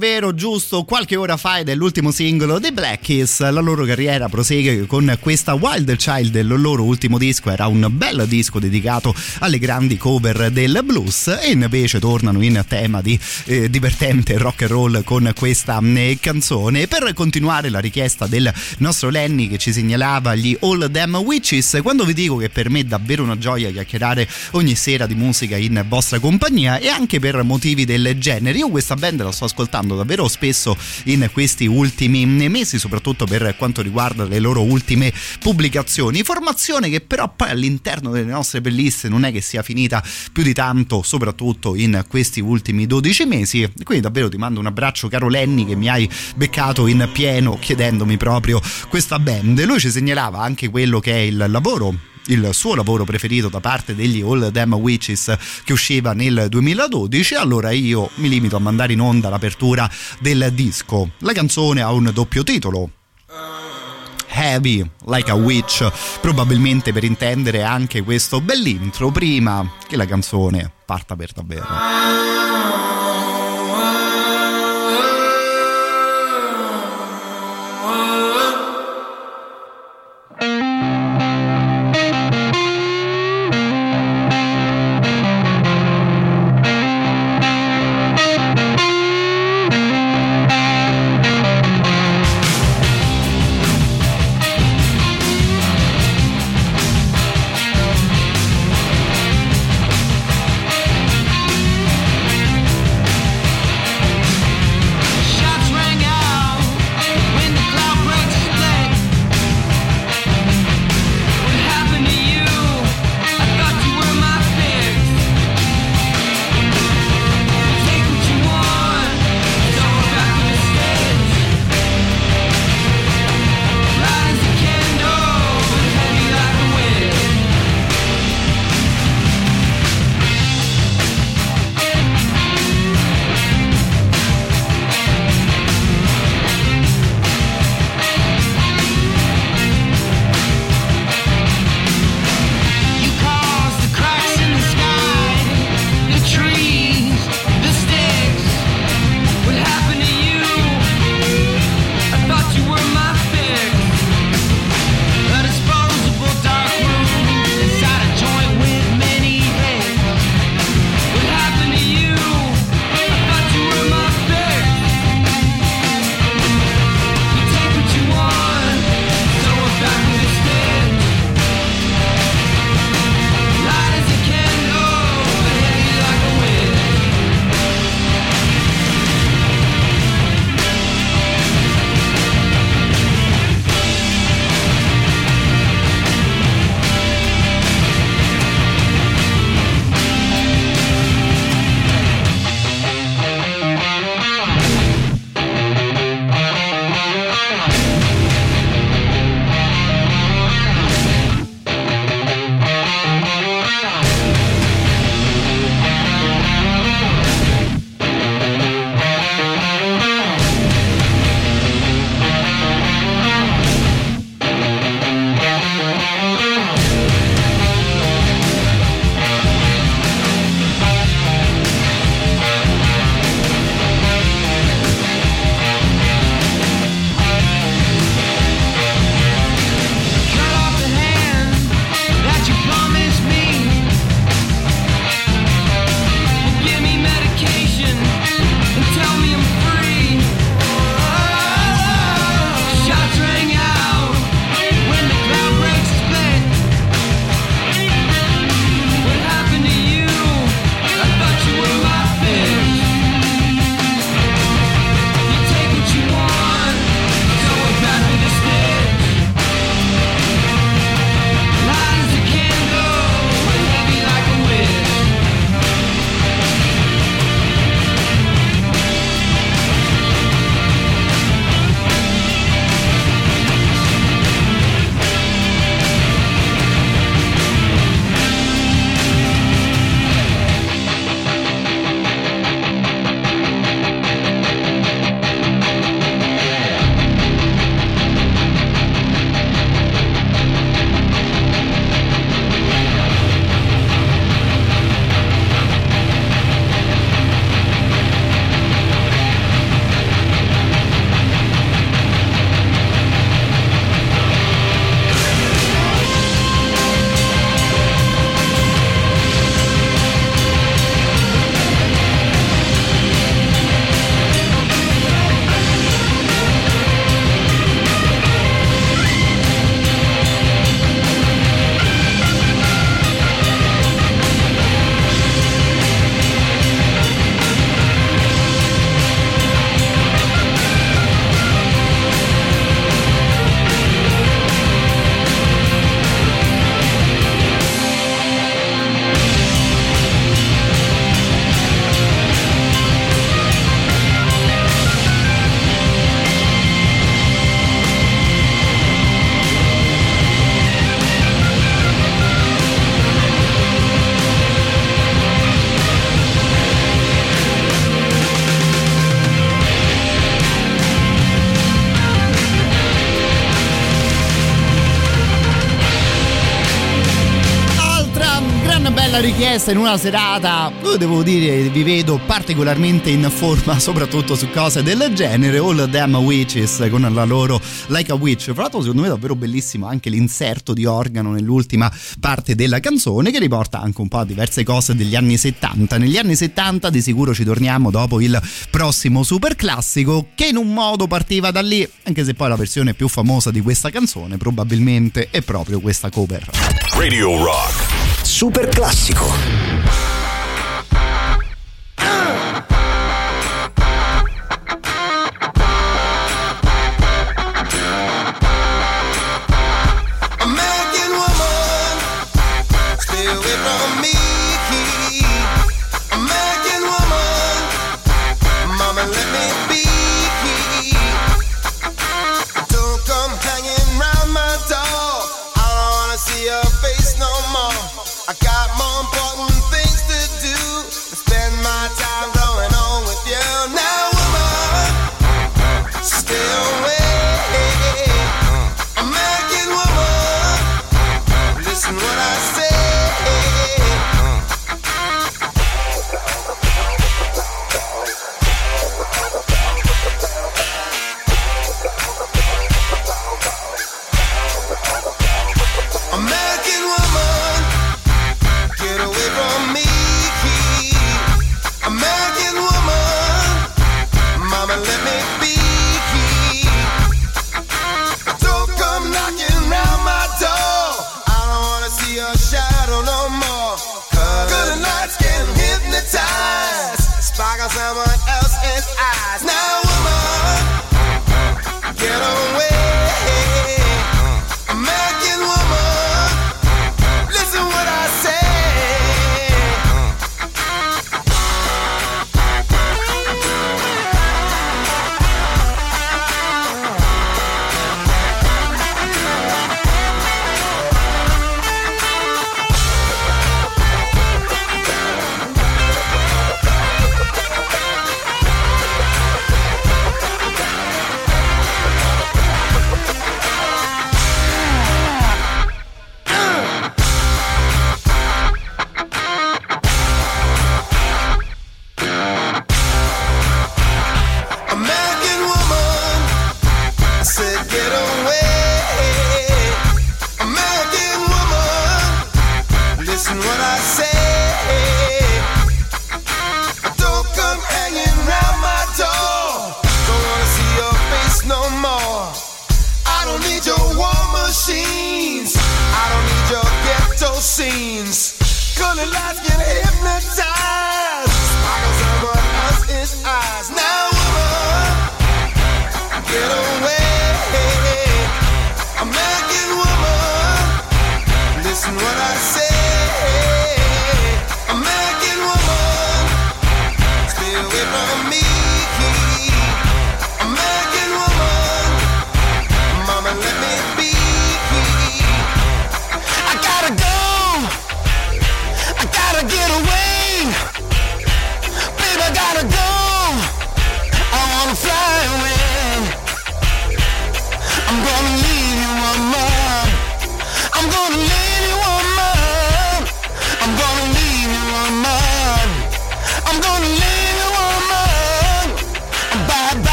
davvero giusto qualche ora fa ed è l'ultimo singolo dei Black Keys. La loro carriera prosegue con questa Wild Child, il loro ultimo disco era un bel disco dedicato alle grandi cover del blues e invece tornano in tema di eh, divertente rock and roll con questa eh, canzone. Per continuare la richiesta del nostro Lenny che ci segnalava gli All Them Witches, quando vi dico che per me è davvero una gioia chiacchierare ogni sera di musica in vostra compagnia e anche per motivi del genere, io questa band la sto ascoltando davvero spesso in questi ultimi mesi, soprattutto per quanto riguarda le loro ultime pubblicazioni. Formazione che però poi all'interno delle nostre belliste non è che sia finita più di tanto, soprattutto in questi ultimi 12 mesi. Quindi davvero ti mando un abbraccio caro Lenny che mi hai beccato in pieno chiedendomi proprio questa band. Lui ci segnalava anche quello che è il lavoro il suo lavoro preferito da parte degli All Them Witches che usciva nel 2012 allora io mi limito a mandare in onda l'apertura del disco. La canzone ha un doppio titolo. Heavy Like a Witch probabilmente per intendere anche questo bell'intro prima che la canzone parta per davvero bella richiesta in una serata. Devo dire, vi vedo particolarmente in forma, soprattutto su cose del genere. All Damn Witches con la loro Like a Witch. Fra l'altro, secondo me è davvero bellissimo anche l'inserto di organo nell'ultima parte della canzone, che riporta anche un po' a diverse cose degli anni 70. Negli anni 70, di sicuro ci torniamo dopo il prossimo super classico, che in un modo partiva da lì, anche se poi la versione più famosa di questa canzone probabilmente è proprio questa cover. Radio Rock super classico.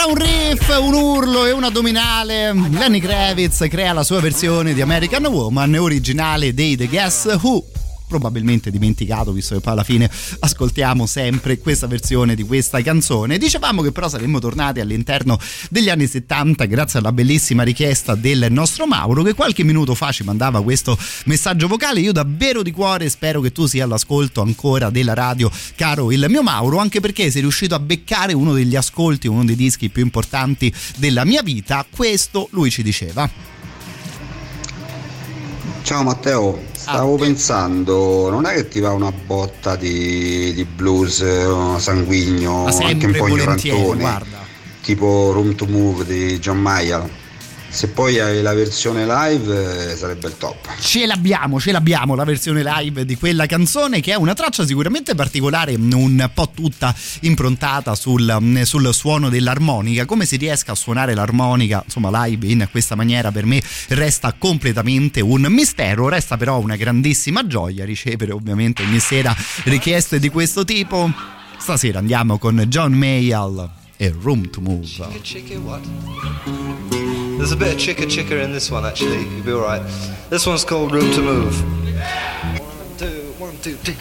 Tra un riff, un urlo e un addominale, Lenny Kravitz crea la sua versione di American Woman originale dei The Guess Who probabilmente dimenticato visto che poi alla fine ascoltiamo sempre questa versione di questa canzone. Dicevamo che però saremmo tornati all'interno degli anni 70 grazie alla bellissima richiesta del nostro Mauro che qualche minuto fa ci mandava questo messaggio vocale. Io davvero di cuore spero che tu sia all'ascolto ancora della radio, caro il mio Mauro, anche perché sei riuscito a beccare uno degli ascolti, uno dei dischi più importanti della mia vita. Questo lui ci diceva. Ciao Matteo, stavo pensando, non è che ti va una botta di, di blues eh, sanguigno, anche un po' ignorantone, guarda. tipo Room to Move di John Mayer? Se poi hai la versione live eh, sarebbe il top. Ce l'abbiamo, ce l'abbiamo la versione live di quella canzone che è una traccia sicuramente particolare, un po' tutta improntata sul, sul suono dell'armonica. Come si riesca a suonare l'armonica, insomma, live in questa maniera per me resta completamente un mistero. Resta però una grandissima gioia ricevere ovviamente ogni sera richieste di questo tipo. Stasera andiamo con John Mayall e Room to Move. Chicken what? There's a bit of chicka chicka in this one actually. You'll be alright. This one's called Room to Move. One, two, one, two, three.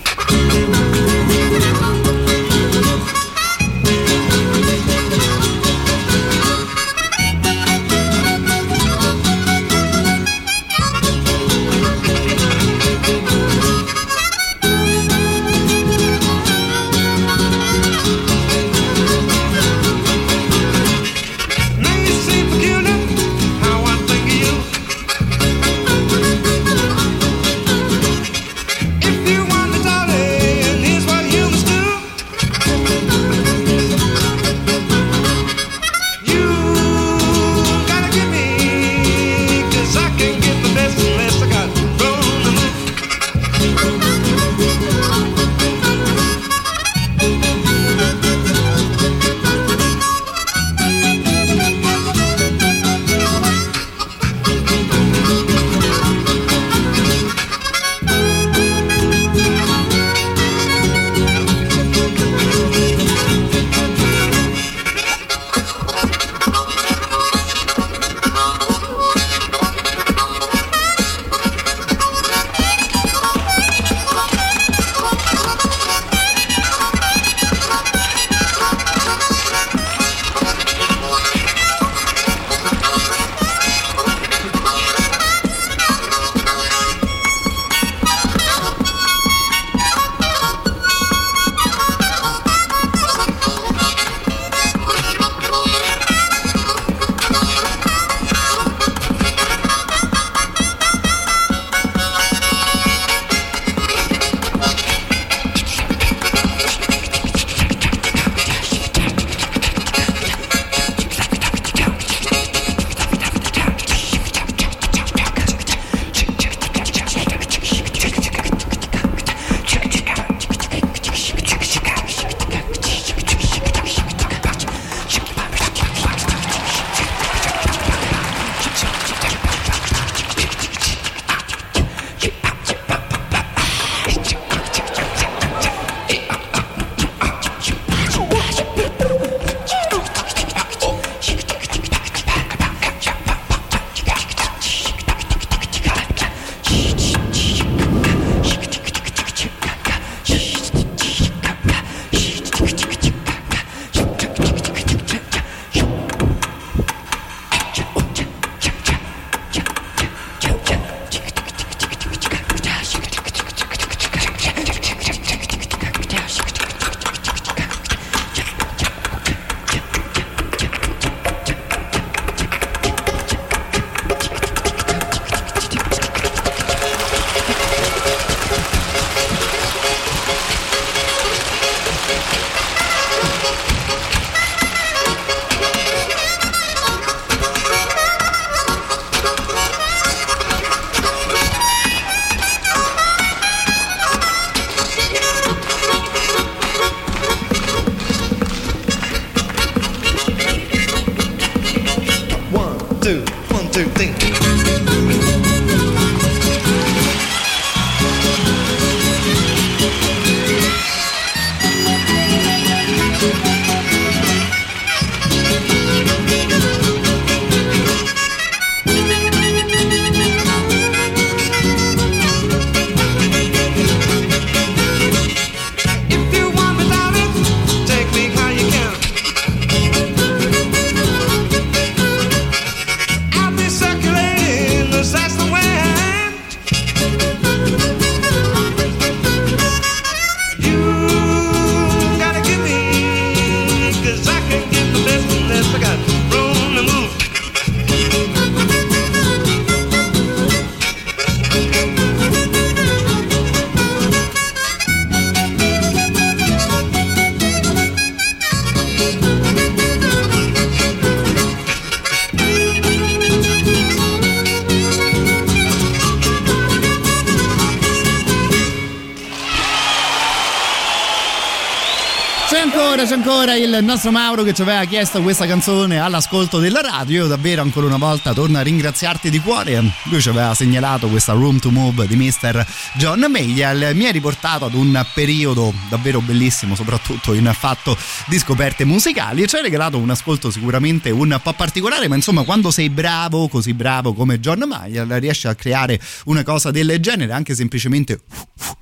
Ancora il nostro Mauro che ci aveva chiesto questa canzone all'ascolto della radio. Io davvero ancora una volta torno a ringraziarti di cuore. Lui ci aveva segnalato questa Room to Move di Mr. John Mayall. Mi ha riportato ad un periodo davvero bellissimo, soprattutto in fatto di scoperte musicali. E ci ha regalato un ascolto sicuramente un po' particolare, ma insomma, quando sei bravo, così bravo come John Mayall, riesci a creare una cosa del genere, anche semplicemente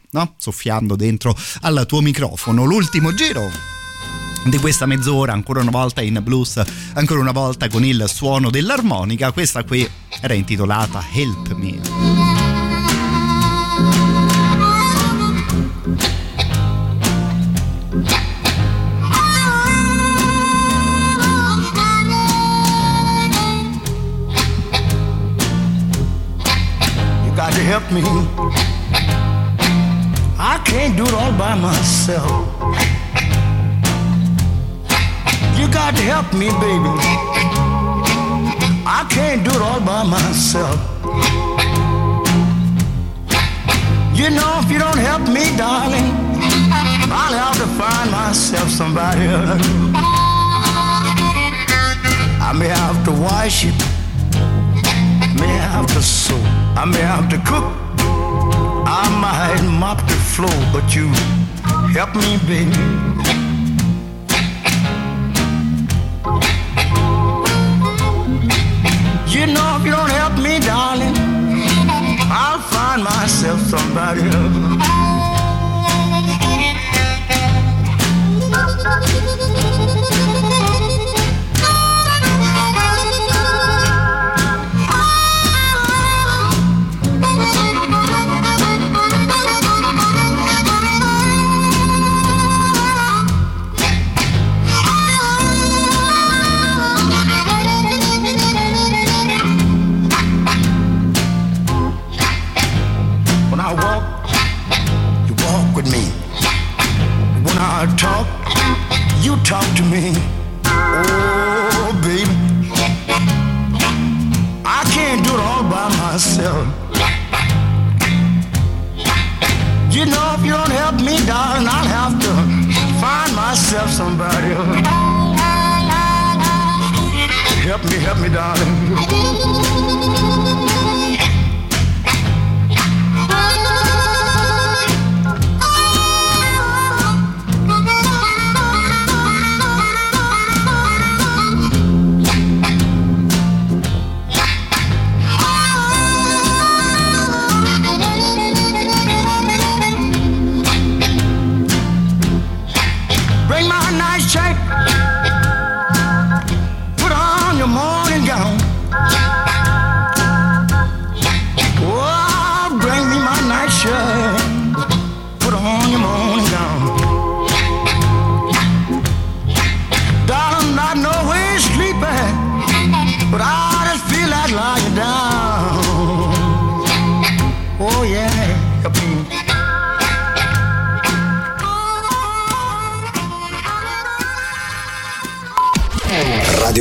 no? soffiando dentro al tuo microfono. L'ultimo giro di questa mezz'ora ancora una volta in blues ancora una volta con il suono dell'armonica questa qui era intitolata Help Me help me. I can't do it all by myself. Got to help me, baby. I can't do it all by myself. You know, if you don't help me, darling, I'll have to find myself somebody else. I may have to wash it, may have to sew, I may have to cook, I might mop the floor, but you help me, baby. You know, if you don't help me, darling, I'll find myself somebody else.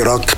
Rock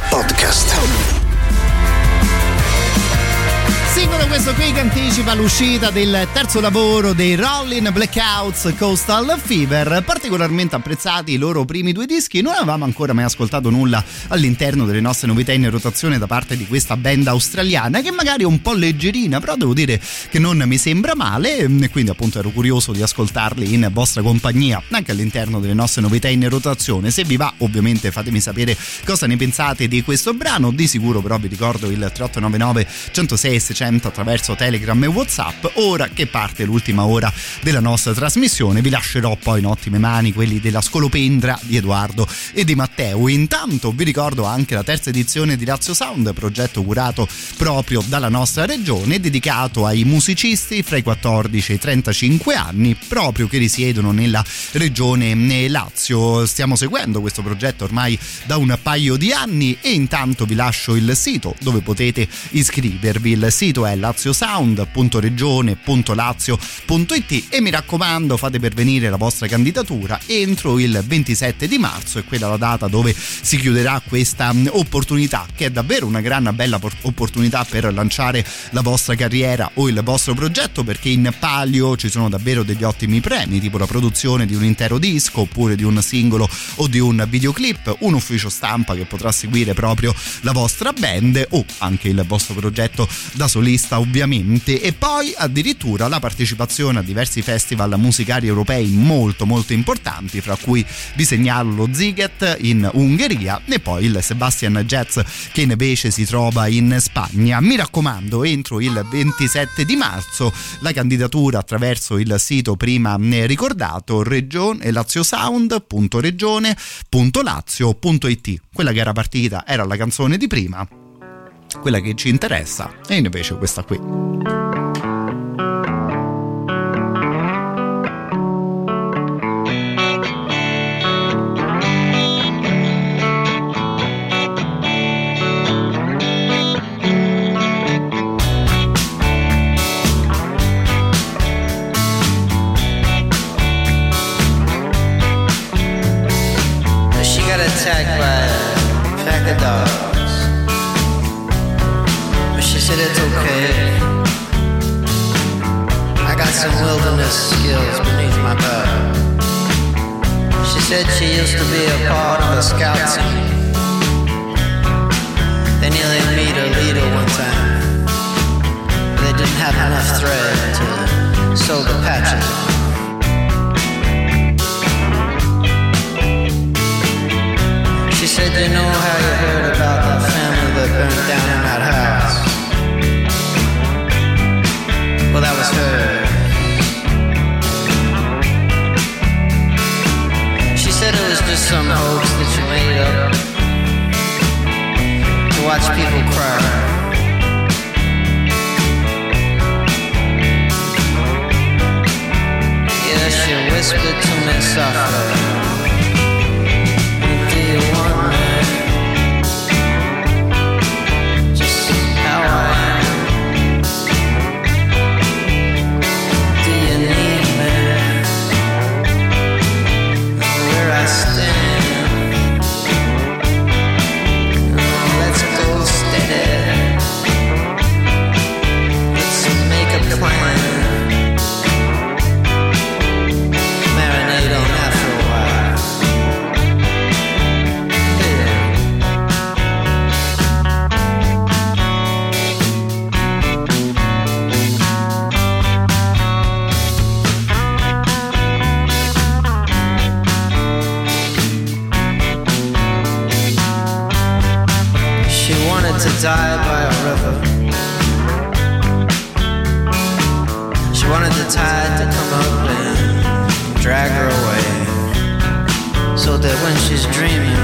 questo qui che anticipa l'uscita del terzo lavoro dei Rollin' Blackouts Coastal Fever, particolarmente apprezzati i loro primi due dischi. Non avevamo ancora mai ascoltato nulla all'interno delle nostre novità in rotazione da parte di questa band australiana, che magari è un po' leggerina, però devo dire che non mi sembra male. E quindi, appunto, ero curioso di ascoltarli in vostra compagnia anche all'interno delle nostre novità in rotazione. Se vi va, ovviamente, fatemi sapere cosa ne pensate di questo brano. Di sicuro, però, vi ricordo il 3899 106 600 attraverso Telegram e Whatsapp. Ora che parte l'ultima ora della nostra trasmissione, vi lascerò poi in ottime mani quelli della Scolopendra di Edoardo e di Matteo. Intanto vi ricordo anche la terza edizione di Lazio Sound, progetto curato proprio dalla nostra regione, dedicato ai musicisti fra i 14 e i 35 anni, proprio che risiedono nella regione Lazio. Stiamo seguendo questo progetto ormai da un paio di anni e intanto vi lascio il sito dove potete iscrivervi. Il sito è laziosound.regione.lazio.it e mi raccomando fate pervenire la vostra candidatura entro il 27 di marzo, è quella la data dove si chiuderà questa mm, opportunità che è davvero una gran bella opportunità per lanciare la vostra carriera o il vostro progetto perché in palio ci sono davvero degli ottimi premi tipo la produzione di un intero disco oppure di un singolo o di un videoclip, un ufficio stampa che potrà seguire proprio la vostra band o anche il vostro progetto da solista ovviamente e poi addirittura la partecipazione a diversi festival musicali europei molto molto importanti fra cui vi segnalo lo Ziget in Ungheria e poi il Sebastian Jazz che invece si trova in Spagna. Mi raccomando, entro il 27 di marzo la candidatura attraverso il sito prima ricordato regione laziosound.regione.lazio.it. Quella che era partita era la canzone di prima, quella che ci interessa è invece questa qui. said she used to be a part of a scout team. They nearly made a leader one time. They didn't have enough thread to sew the patches on. She said, You know how you heard about that family that burned down in that house? Well, that was her. some hopes that you made up to watch people cry. Yes, you whispered to me softly. Do you want me? Just how I. die by a river. She wanted the tide to come up and drag her away. So that when she's dreaming,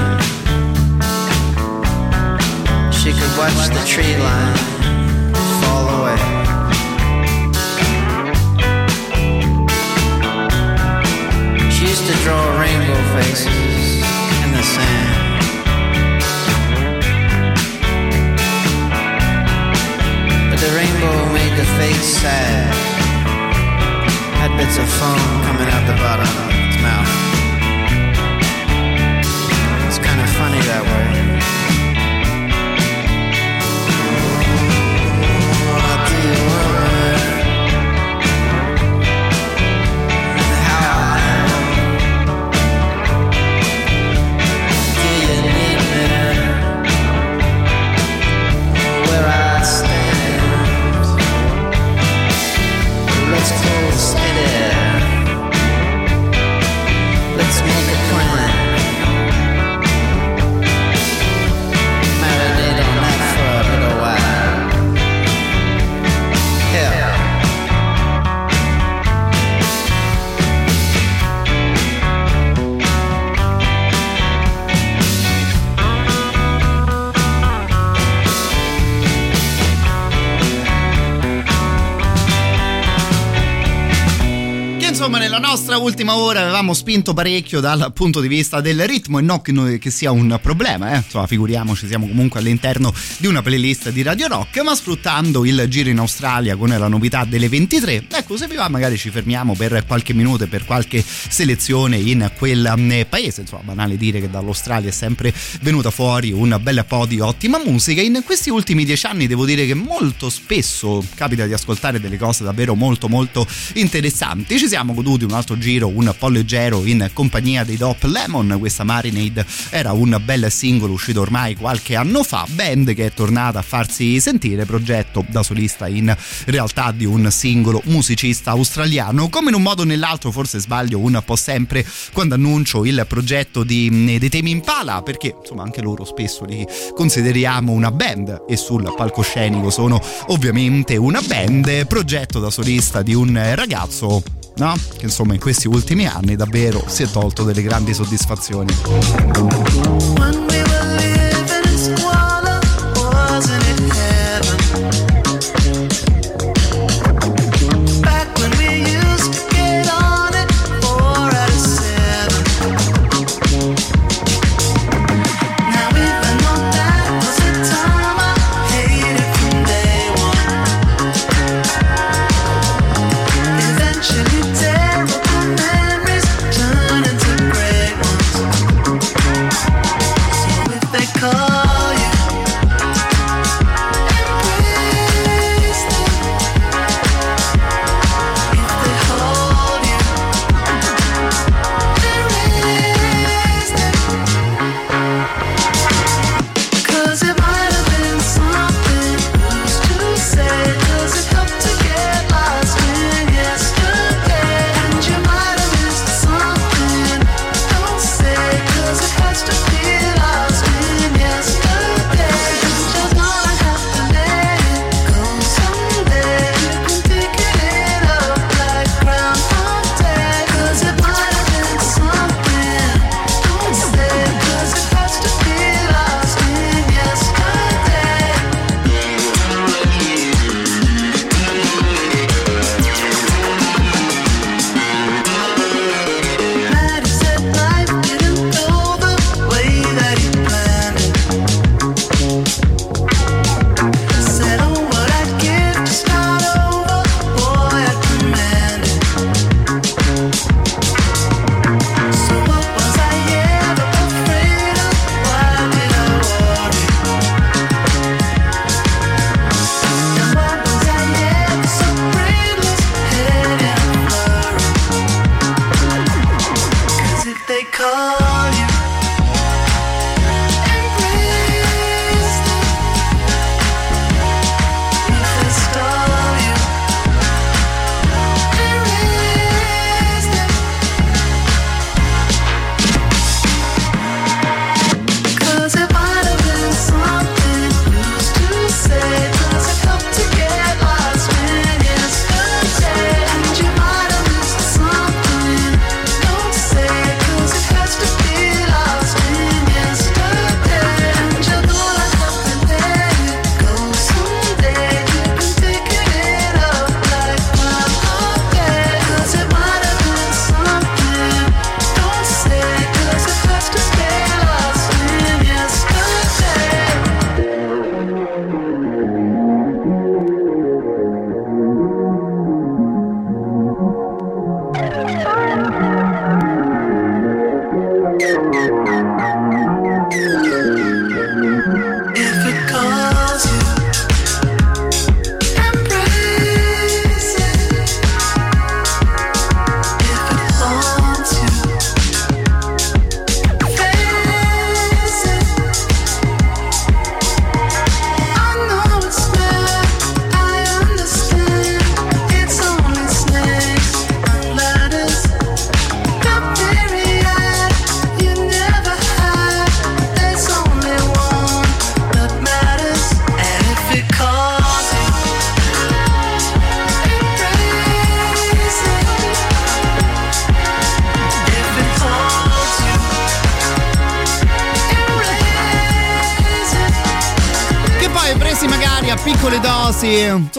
she could watch the tree line fall away. She used to draw rainbow faces in the sand. But the rainbow made the face sad. Had bits of foam coming out the bottom of its mouth. It's kind of funny that way. Ultima ora avevamo spinto parecchio dal punto di vista del ritmo e non che, sia un problema, eh? insomma figuriamoci siamo comunque all'interno di una playlist di Radio Rock, ma sfruttando il giro in Australia con la novità delle 23, ecco se vi va magari ci fermiamo per qualche minuto per qualche selezione in quel eh, paese, insomma banale dire che dall'Australia è sempre venuta fuori un bel po' di ottima musica, in questi ultimi dieci anni devo dire che molto spesso capita di ascoltare delle cose davvero molto molto interessanti, ci siamo goduti un altro giro un po' leggero in compagnia dei Dop Lemon. Questa Marinade era un bel singolo uscito ormai qualche anno fa, band che è tornata a farsi sentire, progetto da solista in realtà di un singolo musicista australiano. Come in un modo o nell'altro, forse sbaglio un po' sempre quando annuncio il progetto di, dei temi Impala, perché insomma anche loro spesso li consideriamo una band e sul palcoscenico sono ovviamente una band, progetto da solista di un ragazzo no? Che insomma in questi ultimi anni davvero si è tolto delle grandi soddisfazioni.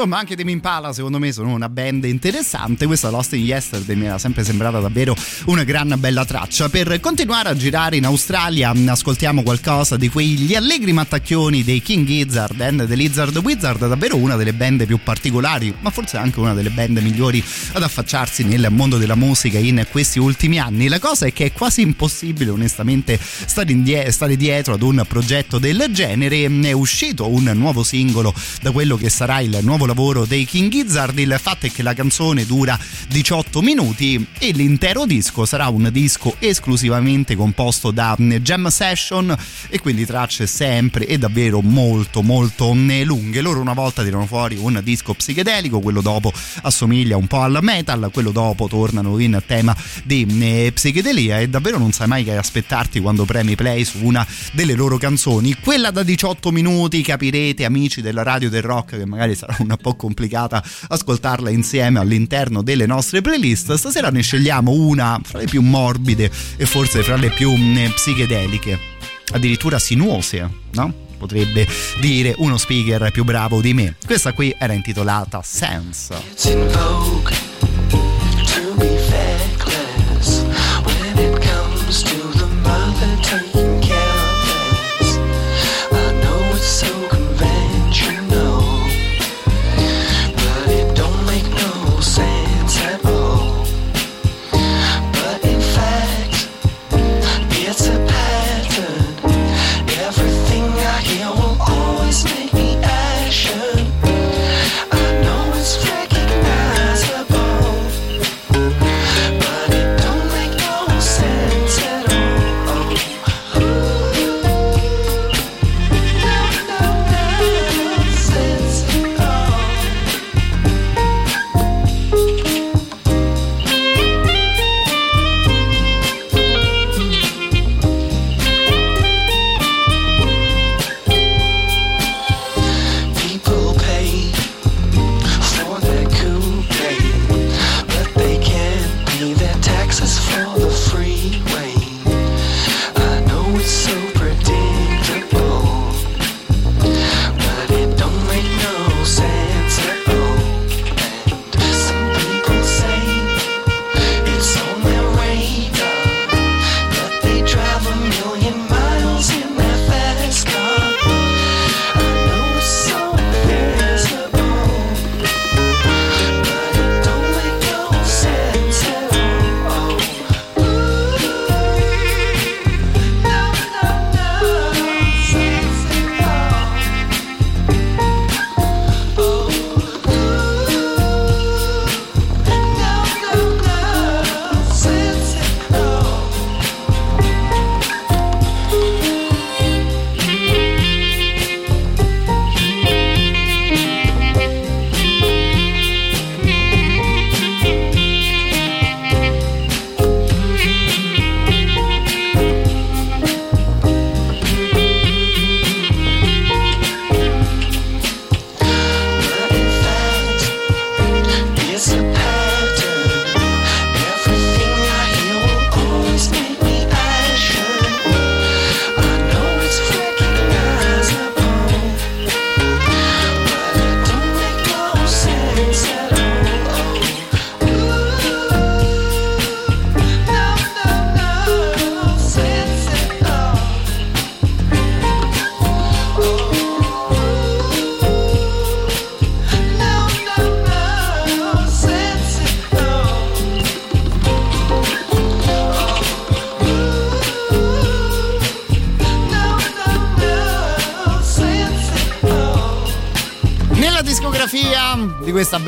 Insomma anche Demi Impala secondo me sono una band interessante, questa Lost in Yesterday mi era sempre sembrata davvero una gran bella traccia. Per continuare a girare in Australia ascoltiamo qualcosa di quegli allegri mattacchioni dei King Gizzard and the Lizard Wizard, davvero una delle band più particolari, ma forse anche una delle band migliori ad affacciarsi nel mondo della musica in questi ultimi anni. La cosa è che è quasi impossibile onestamente stare, indie- stare dietro ad un progetto del genere, è uscito un nuovo singolo da quello che sarà il nuovo lavoro dei King Gizzard. Il fatto è che la canzone dura 18 minuti e l'intero disco sarà un disco esclusivamente composto da mm, jam session e quindi tracce sempre e davvero molto molto mm, lunghe. Loro una volta tirano fuori un disco psichedelico, quello dopo assomiglia un po' al metal, quello dopo tornano in tema di mm, psichedelia e davvero non sai mai che aspettarti quando premi play su una delle loro canzoni. Quella da 18 minuti capirete amici della radio radio del rock che magari sarà un po' complicata ascoltarla insieme all'interno delle nostre playlist. Stasera ne scegliamo una fra le più morbide e forse fra le più psichedeliche, addirittura sinuose, no? Potrebbe dire uno speaker più bravo di me. Questa qui era intitolata Sense.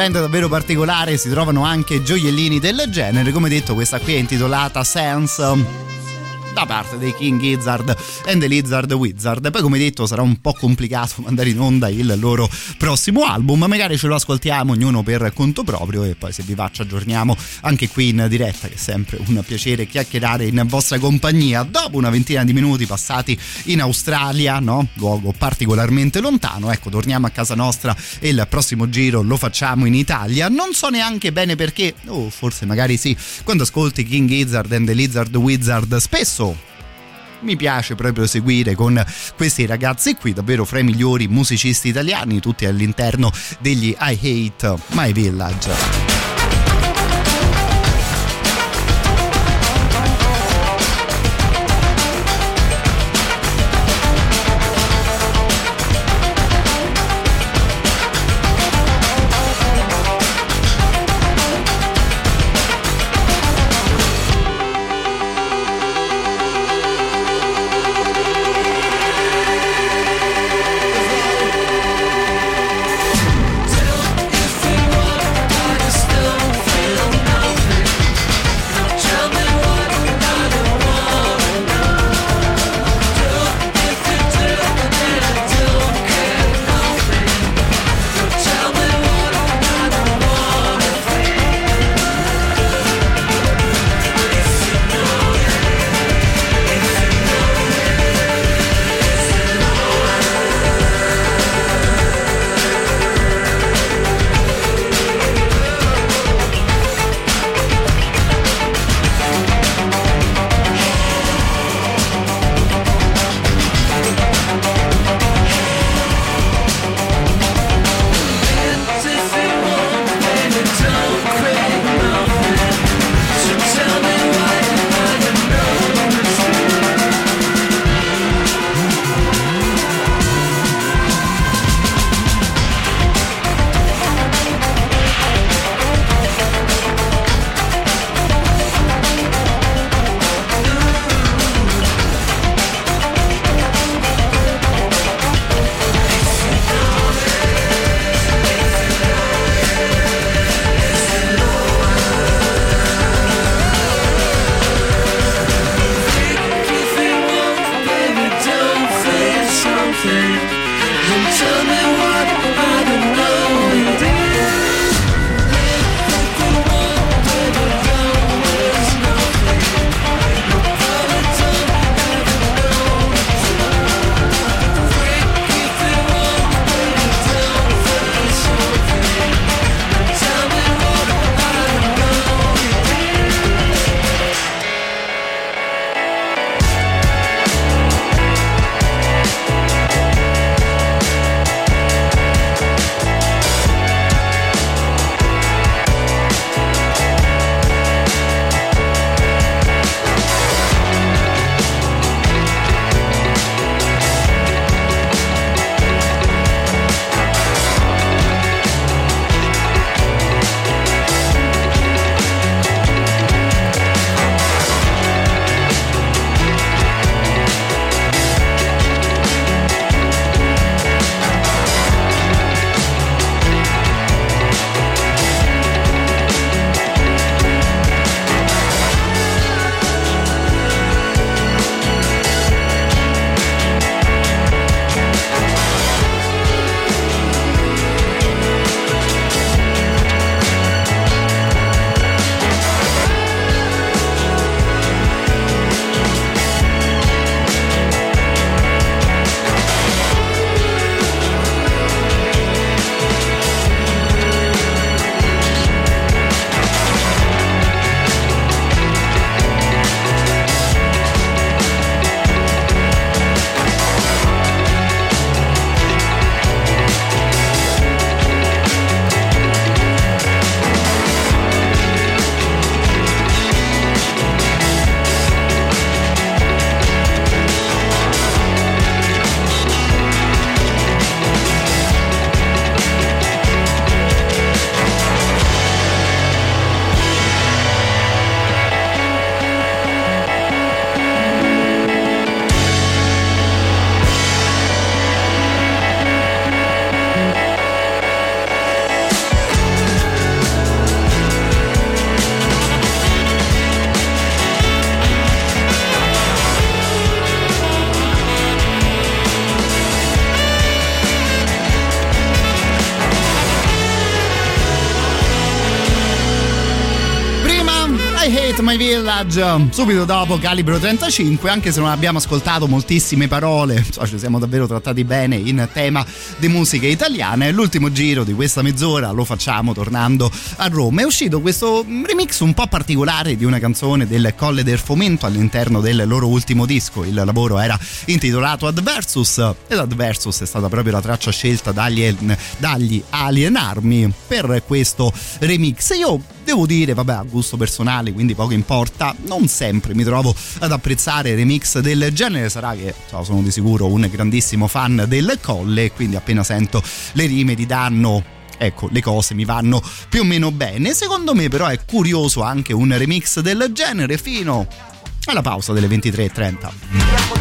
Band davvero particolare si trovano anche gioiellini del genere. Come detto, questa qui è intitolata Sense parte dei King Gizzard and the Lizard Wizard. Poi, come detto, sarà un po' complicato mandare in onda il loro prossimo album. Magari ce lo ascoltiamo ognuno per conto proprio e poi se vi va ci aggiorniamo anche qui in diretta, che è sempre un piacere chiacchierare in vostra compagnia. Dopo una ventina di minuti passati in Australia, no? luogo particolarmente lontano, ecco, torniamo a casa nostra e il prossimo giro lo facciamo in Italia. Non so neanche bene perché, o oh, forse magari sì, quando ascolti King Gizzard and the Lizard Wizard spesso mi piace proprio seguire con questi ragazzi qui, davvero fra i migliori musicisti italiani, tutti all'interno degli I Hate My Village. My Village, subito dopo Calibro 35, anche se non abbiamo ascoltato moltissime parole, so, ci siamo davvero trattati bene in tema di musica italiana. L'ultimo giro di questa mezz'ora lo facciamo tornando a Roma. È uscito questo remix un po' particolare di una canzone del Colle del Fomento all'interno del loro ultimo disco. Il lavoro era intitolato Adversus ed Adversus è stata proprio la traccia scelta dagli, dagli Alien Army per questo remix. Io devo dire, vabbè, a gusto personale, quindi poco importa, non sempre mi trovo ad apprezzare remix del genere, sarà che cioè, sono di sicuro un grandissimo fan del Colle, quindi appena sento le rime di danno ecco le cose mi vanno più o meno bene. Secondo me però è curioso anche un remix del genere fino alla pausa delle 23.30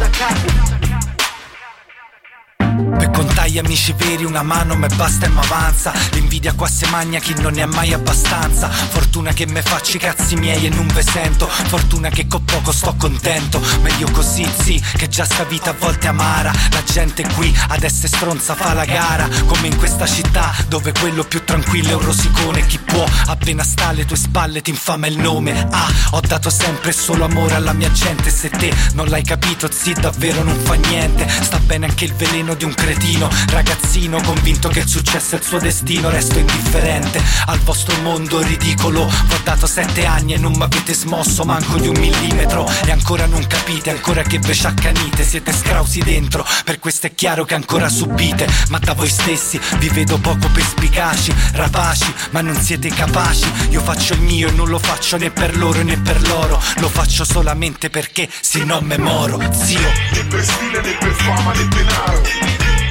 gli amici veri una mano me basta e m'avanza L'invidia qua se magna chi non ne ha mai abbastanza. Fortuna che me faccio i cazzi miei e non ve sento. Fortuna che con poco sto contento. Meglio così sì che già sta vita a volte amara. La gente qui adesso è stronza fa la gara. Come in questa città dove quello più tranquillo è un rosicone. Chi può. Appena sta alle tue spalle ti infama il nome. Ah ho dato sempre solo amore alla mia gente. Se te non l'hai capito zi davvero non fa niente. Sta bene anche il veleno di un cretino. Ragazzino convinto che il successo è il suo destino. Resto indifferente al vostro mondo ridicolo. Ho dato sette anni e non mi avete smosso manco di un millimetro. E ancora non capite, ancora che ve sciaccanite. Siete scrausi dentro, per questo è chiaro che ancora subite Ma da voi stessi vi vedo poco perspicaci Rapaci, ma non siete capaci. Io faccio il mio e non lo faccio né per loro né per loro. Lo faccio solamente perché se no me moro, zio. Né per stile né per fama né denaro.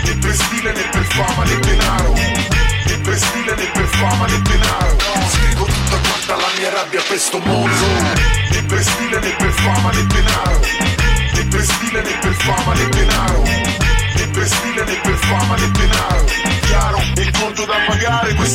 Né per stile né per fama né denaro. Né per stile né per fama né denaro. Scrivo tutta quanta la mia rabbia per sto mondo. Né per stile né per fama né denaro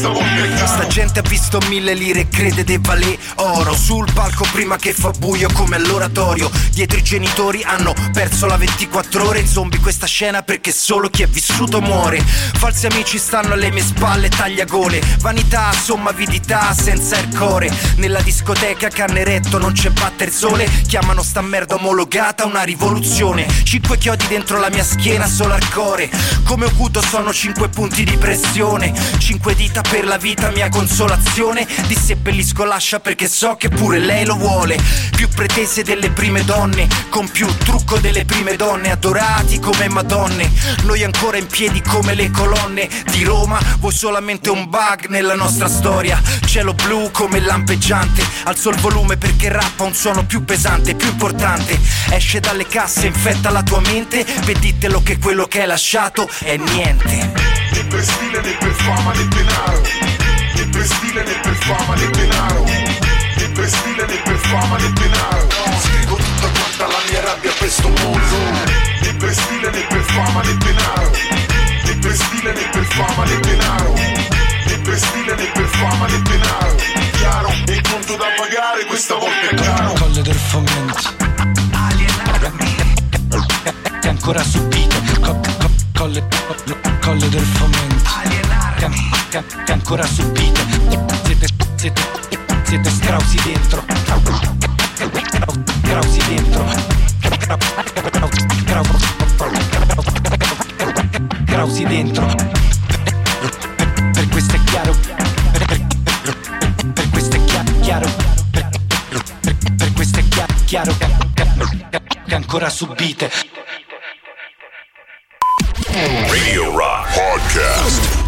è caro Questa gente ha visto mille lire e crede de valè oro. Sul palco prima che fa buio come all'oratorio. Dietro i genitori hanno perso la 24 ore. Zombie questa scena perché solo chi è vissuto muore. Falsi amici stanno alle mie spalle tagliagole Vanità, somma avidità senza il core Nella discoteca canneretto non c'è batter sole. Chiamano sta merda omologata una rivoluzione. Cinque chiodi dentro la mia schiena solo al core Come Okuto sono cinque punti di pressione. Cinque dita per la vita mia consolazione. Di seppellisco lascia perché so che pure lei lo vuole. Più pretese delle prime donne Con più trucco delle prime donne. Adorati come madonne Noi ancora in piedi come le colonne Di Roma. Vuoi solamente un bug nella nostra storia? Cielo blu come lampeggiante Alzo il volume perché rappa un suono più pesante Più importante. Esce dalle casse, infetta la tua mente Veditelo che quello che hai lasciato è niente Né per stile né per fama né denaro. Né per stile né per fama né denaro. Né per stile né per fama né denaro. Scrivo tutta quanta la mia rabbia per sto mondo. Né per stile né per fama né denaro. Né per stile né per fama né denaro. Né per stile né per fama né denaro. Chiaro, il conto da pagare questa volta è caro Colle del fomento. Che ancora co- colle, colle del fomento. Che, che- che ancora subite. Siete, siete, siete scrausi dentro. Scrausi dentro. Scrausi dentro. Per questo è chiaro. Per questo è chia- chiaro. Per, questo è chia- chiaro. Che ancora subite Radio Rock Podcast.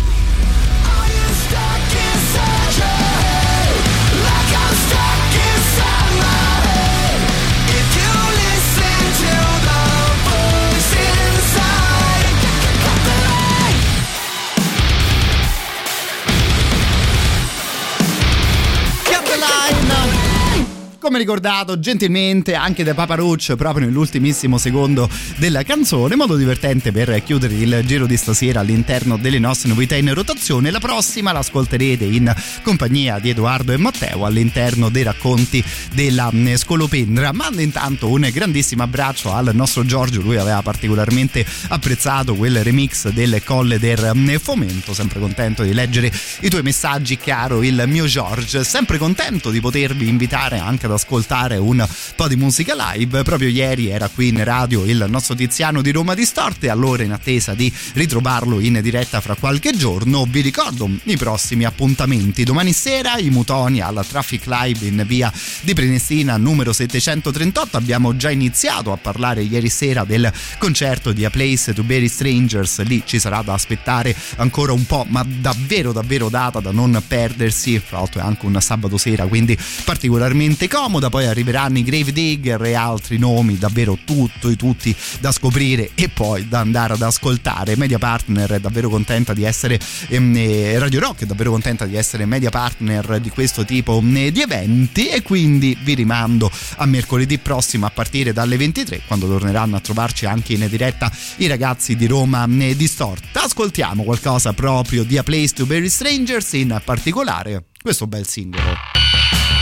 Come ricordato gentilmente anche da Papa Roach proprio nell'ultimissimo secondo della canzone, modo divertente per chiudere il giro di stasera all'interno delle nostre novità in rotazione. La prossima l'ascolterete in compagnia di Edoardo e Matteo all'interno dei racconti della mm, Scolopendra. Mando intanto un grandissimo abbraccio al nostro Giorgio, lui aveva particolarmente apprezzato quel remix del Colle del mm, Fomento, sempre contento di leggere i tuoi messaggi, caro il mio Giorgio, sempre contento di potervi invitare anche ad ascoltare un po' di musica live. Proprio ieri era qui in radio il nostro Tiziano di Roma Distorte, allora in attesa di ritrovarlo in diretta fra qualche giorno. Vi ricordo i prossimi appuntamenti. Domani sera i Mutoni alla Traffic Live in via di Prenestina numero 738. Abbiamo già iniziato a parlare ieri sera del concerto di A Place to Bury Strangers. Lì ci sarà da aspettare ancora un po', ma davvero davvero data da non perdersi. Fra l'altro è anche un sabato sera, quindi particolarmente comoda. Poi arriveranno i Grave Digger e altri nomi, davvero tutto e tutti da scoprire e poi da andare ad ascoltare. Media Partner è davvero contenta di essere ehm, eh, Radio Rock è davvero contenta di essere media partner di questo tipo ehm, di eventi e quindi vi rimando a mercoledì prossimo a partire dalle 23 quando torneranno a trovarci anche in diretta i ragazzi di Roma ehm, Distorta. Ascoltiamo qualcosa proprio di A Place to Bury Strangers, in particolare questo bel singolo.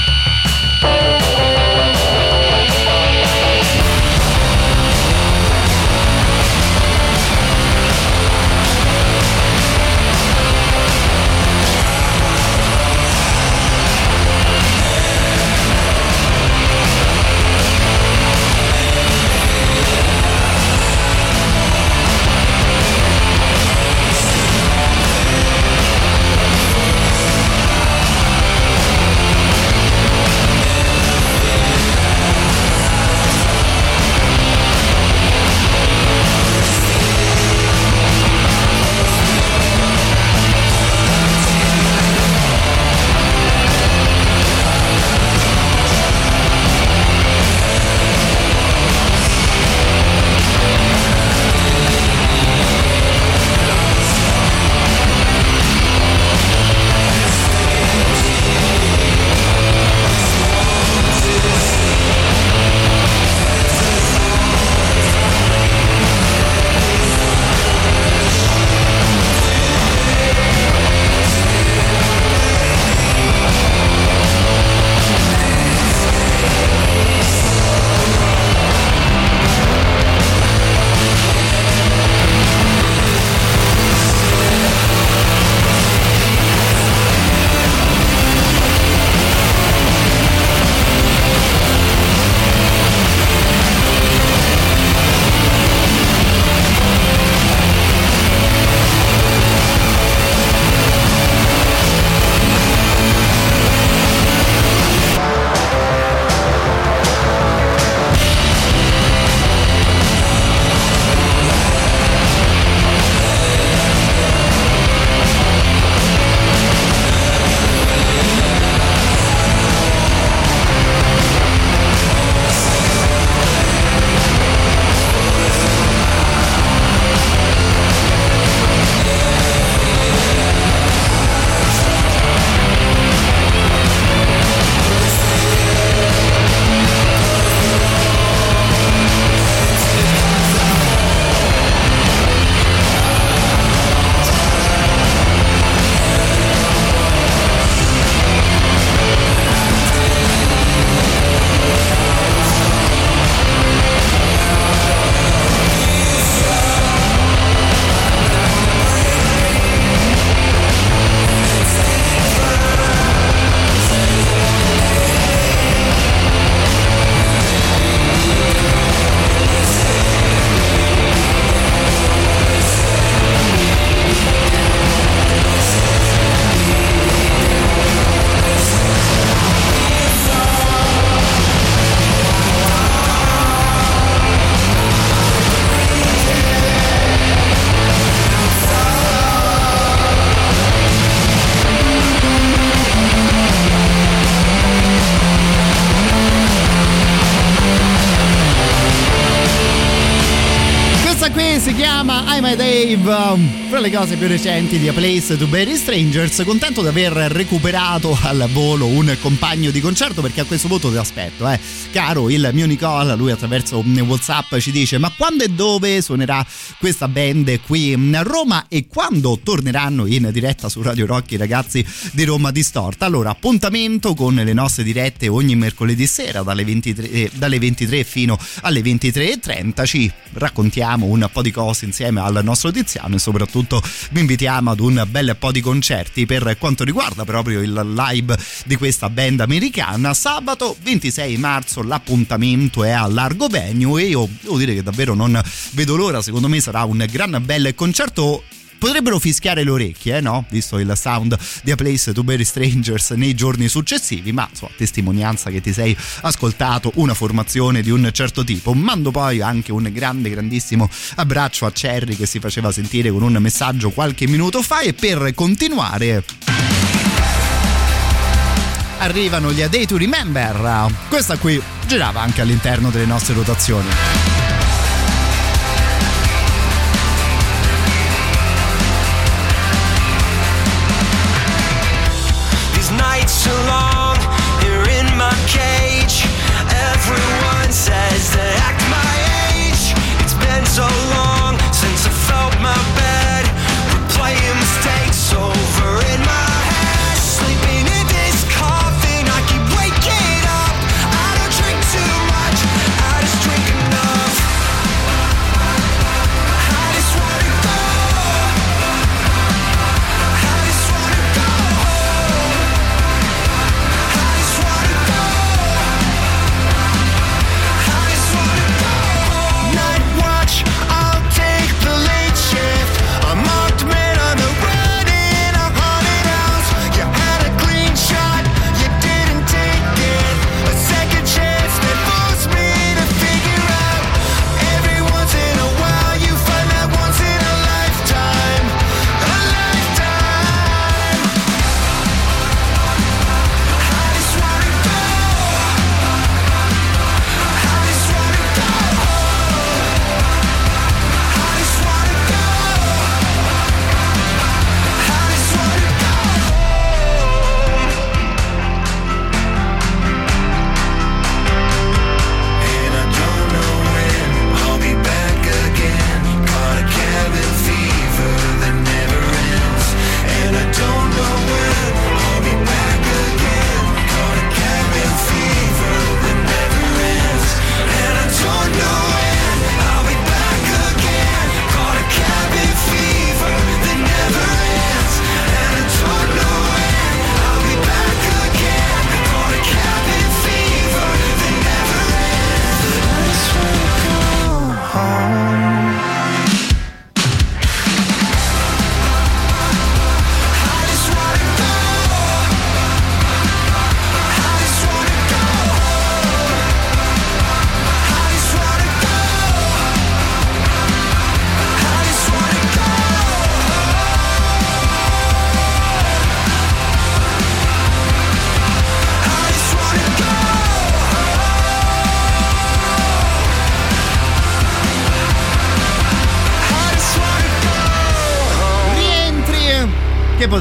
Fra le cose più recenti di A Place to Bury Strangers, contento di aver recuperato al volo un compagno di concerto perché a questo punto ti aspetto, eh. Caro il mio Nicola, lui attraverso WhatsApp ci dice "Ma quando e dove suonerà questa band qui a Roma e quando torneranno in diretta su Radio Rock i ragazzi di Roma Distorta?". Allora, appuntamento con le nostre dirette ogni mercoledì sera dalle 23, eh, dalle 23 fino alle 23:30 ci raccontiamo un po' di cose insieme al nostro Tiziano e soprattutto vi invitiamo ad un bel po' di concerti per quanto riguarda proprio il live di questa band americana. Sabato 26 marzo l'appuntamento è a Largo Venue e io devo dire che davvero non vedo l'ora, secondo me sarà un gran bel concerto potrebbero fischiare le orecchie, eh, no? Visto il sound di A Place to Bury Strangers nei giorni successivi, ma insomma, testimonianza che ti sei ascoltato una formazione di un certo tipo. Mando poi anche un grande, grandissimo abbraccio a Cherry che si faceva sentire con un messaggio qualche minuto fa e per continuare arrivano gli A Day to Remember. Questa qui girava anche all'interno delle nostre rotazioni.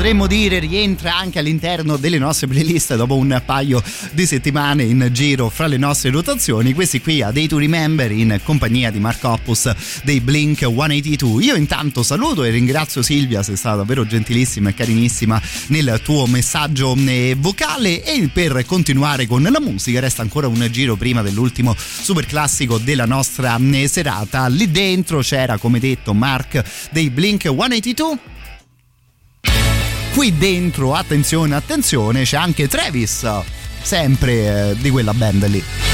Potremmo dire rientra anche all'interno delle nostre playlist dopo un paio di settimane in giro fra le nostre rotazioni. Questi qui a Day to Remember in compagnia di Marco Oppus dei Blink 182. Io intanto saluto e ringrazio Silvia, sei stata davvero gentilissima e carinissima nel tuo messaggio eh, vocale e per continuare con la musica resta ancora un giro prima dell'ultimo super classico della nostra eh, serata. Lì dentro c'era come detto Mark dei Blink 182 qui dentro, attenzione, attenzione, c'è anche Travis, sempre eh, di quella band lì.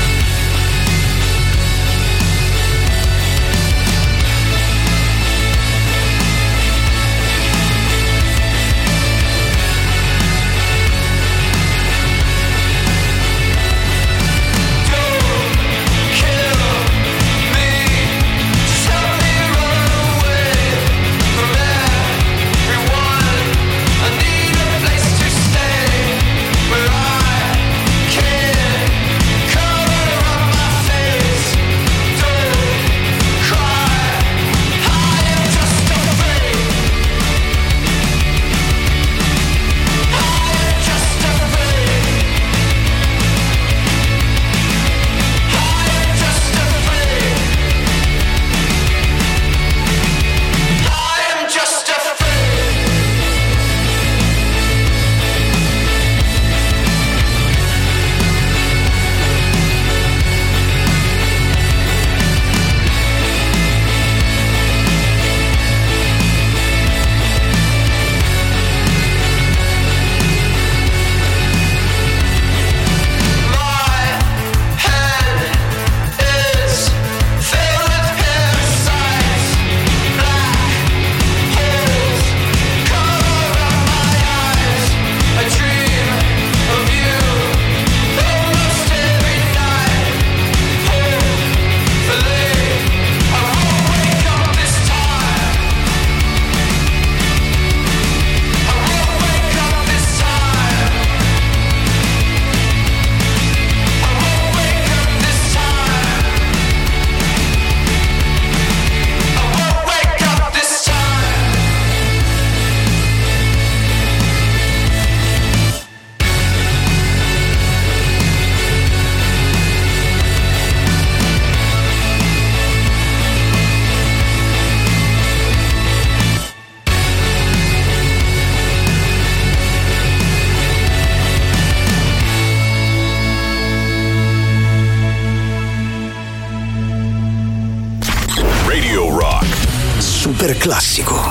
classico.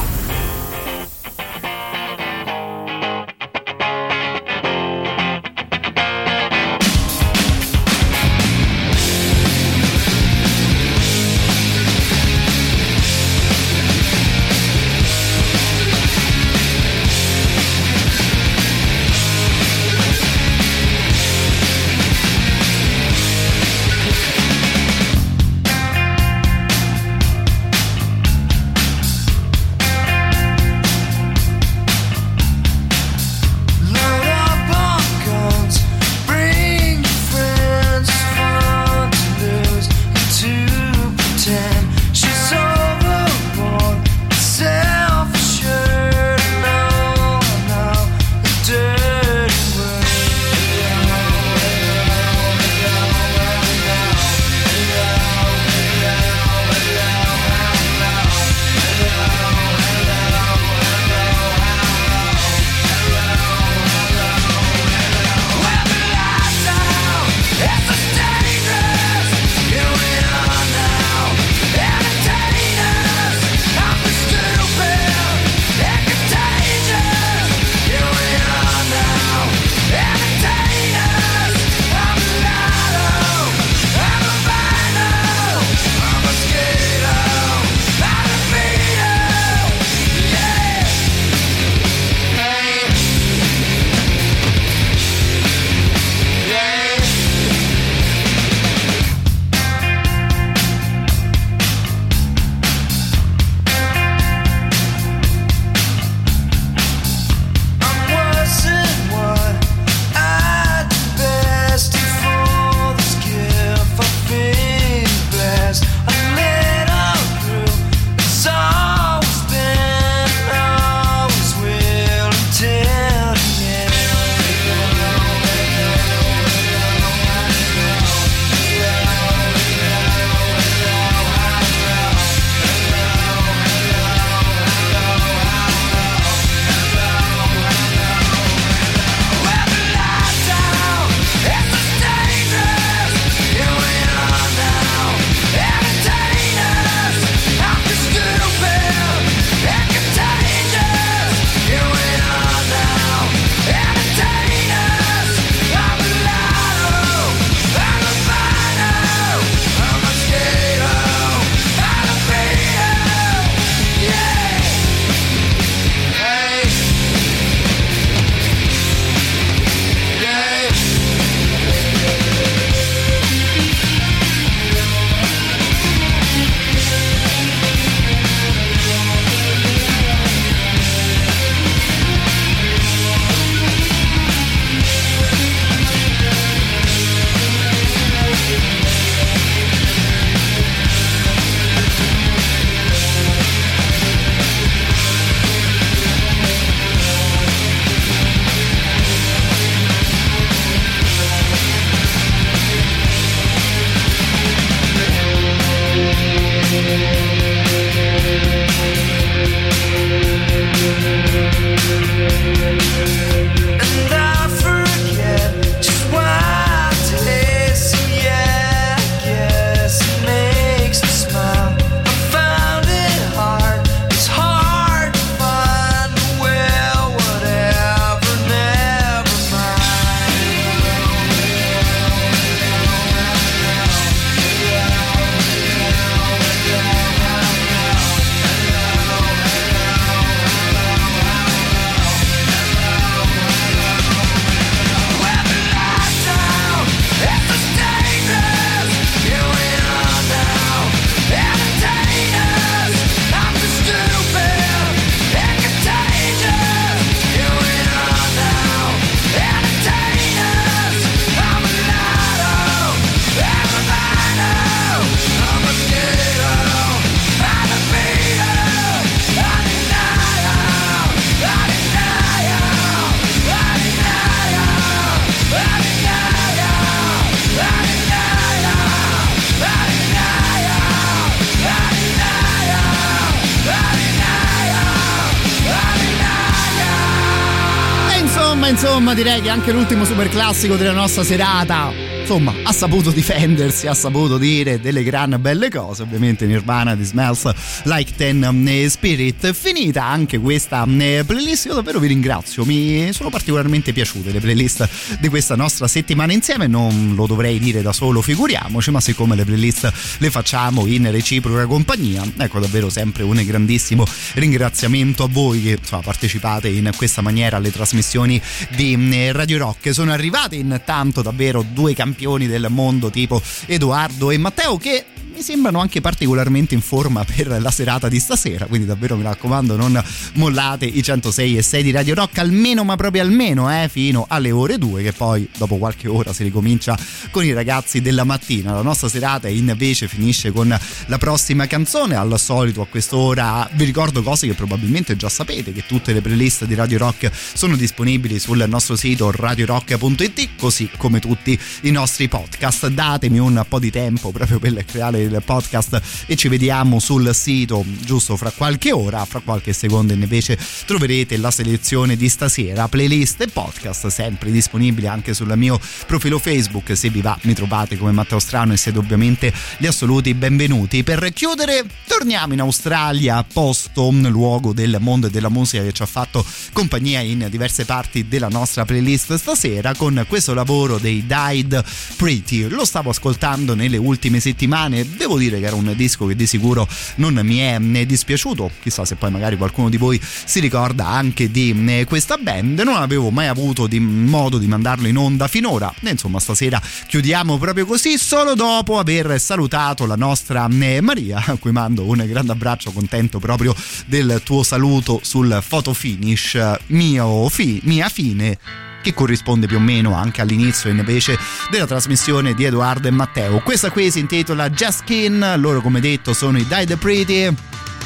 direi che anche l'ultimo super classico della nostra serata insomma ha saputo difendersi, ha saputo dire delle gran belle cose, ovviamente Nirvana di Smells Like Ten Spirit. Finita anche questa playlist, io davvero vi ringrazio, mi sono particolarmente piaciute le playlist di questa nostra settimana insieme, non lo dovrei dire da solo, figuriamoci, ma siccome le playlist le facciamo in reciproca compagnia, ecco davvero sempre un grandissimo ringraziamento a voi che insomma, partecipate in questa maniera alle trasmissioni di Radio Rock. Sono arrivate intanto davvero due campioni del mondo tipo Edoardo e Matteo che mi sembrano anche particolarmente in forma per la serata di stasera, quindi davvero mi raccomando non mollate i 106 e 6 di Radio Rock almeno ma proprio almeno eh, fino alle ore 2 che poi dopo qualche ora si ricomincia con i ragazzi della mattina. La nostra serata invece finisce con la prossima canzone, al solito a quest'ora vi ricordo cose che probabilmente già sapete, che tutte le playlist di Radio Rock sono disponibili sul nostro sito radiorock.it così come tutti i nostri podcast. Datemi un po' di tempo proprio per creare il podcast e ci vediamo sul sito giusto fra qualche ora, fra qualche secondo invece troverete la selezione di stasera, playlist e podcast sempre disponibili anche sul mio profilo Facebook, se vi va mi trovate come Matteo Strano e siete ovviamente gli assoluti benvenuti. Per chiudere torniamo in Australia, posto, luogo del mondo e della musica che ci ha fatto compagnia in diverse parti della nostra playlist stasera con questo lavoro dei Died Pretty. Lo stavo ascoltando nelle ultime settimane devo dire che era un disco che di sicuro non mi è dispiaciuto. Chissà se poi magari qualcuno di voi si ricorda anche di eh, questa band. Non avevo mai avuto di modo di mandarlo in onda finora. E insomma stasera chiudiamo proprio così solo dopo aver salutato la nostra eh, Maria a cui mando un grande abbraccio contento proprio del tuo saluto sul photo finish mio fi, mia fine che corrisponde più o meno anche all'inizio invece della trasmissione di Edoardo e Matteo. Questa qui si intitola Just Skin, loro come detto sono i Die the Pretty.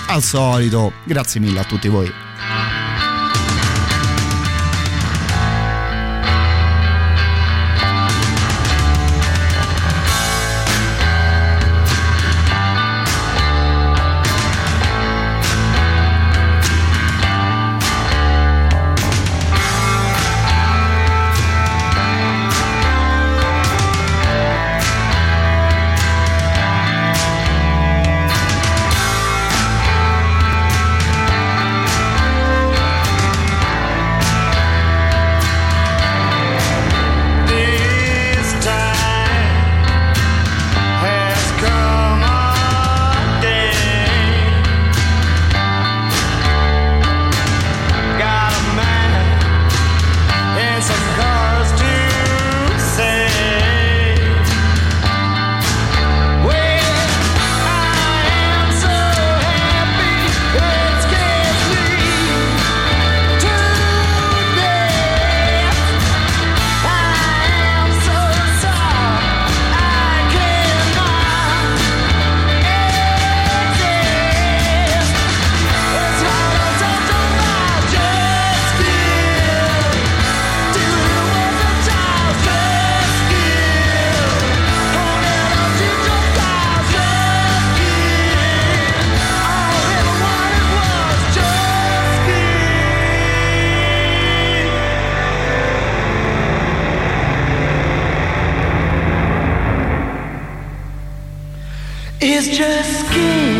Al solito, grazie mille a tutti voi. She's just skin.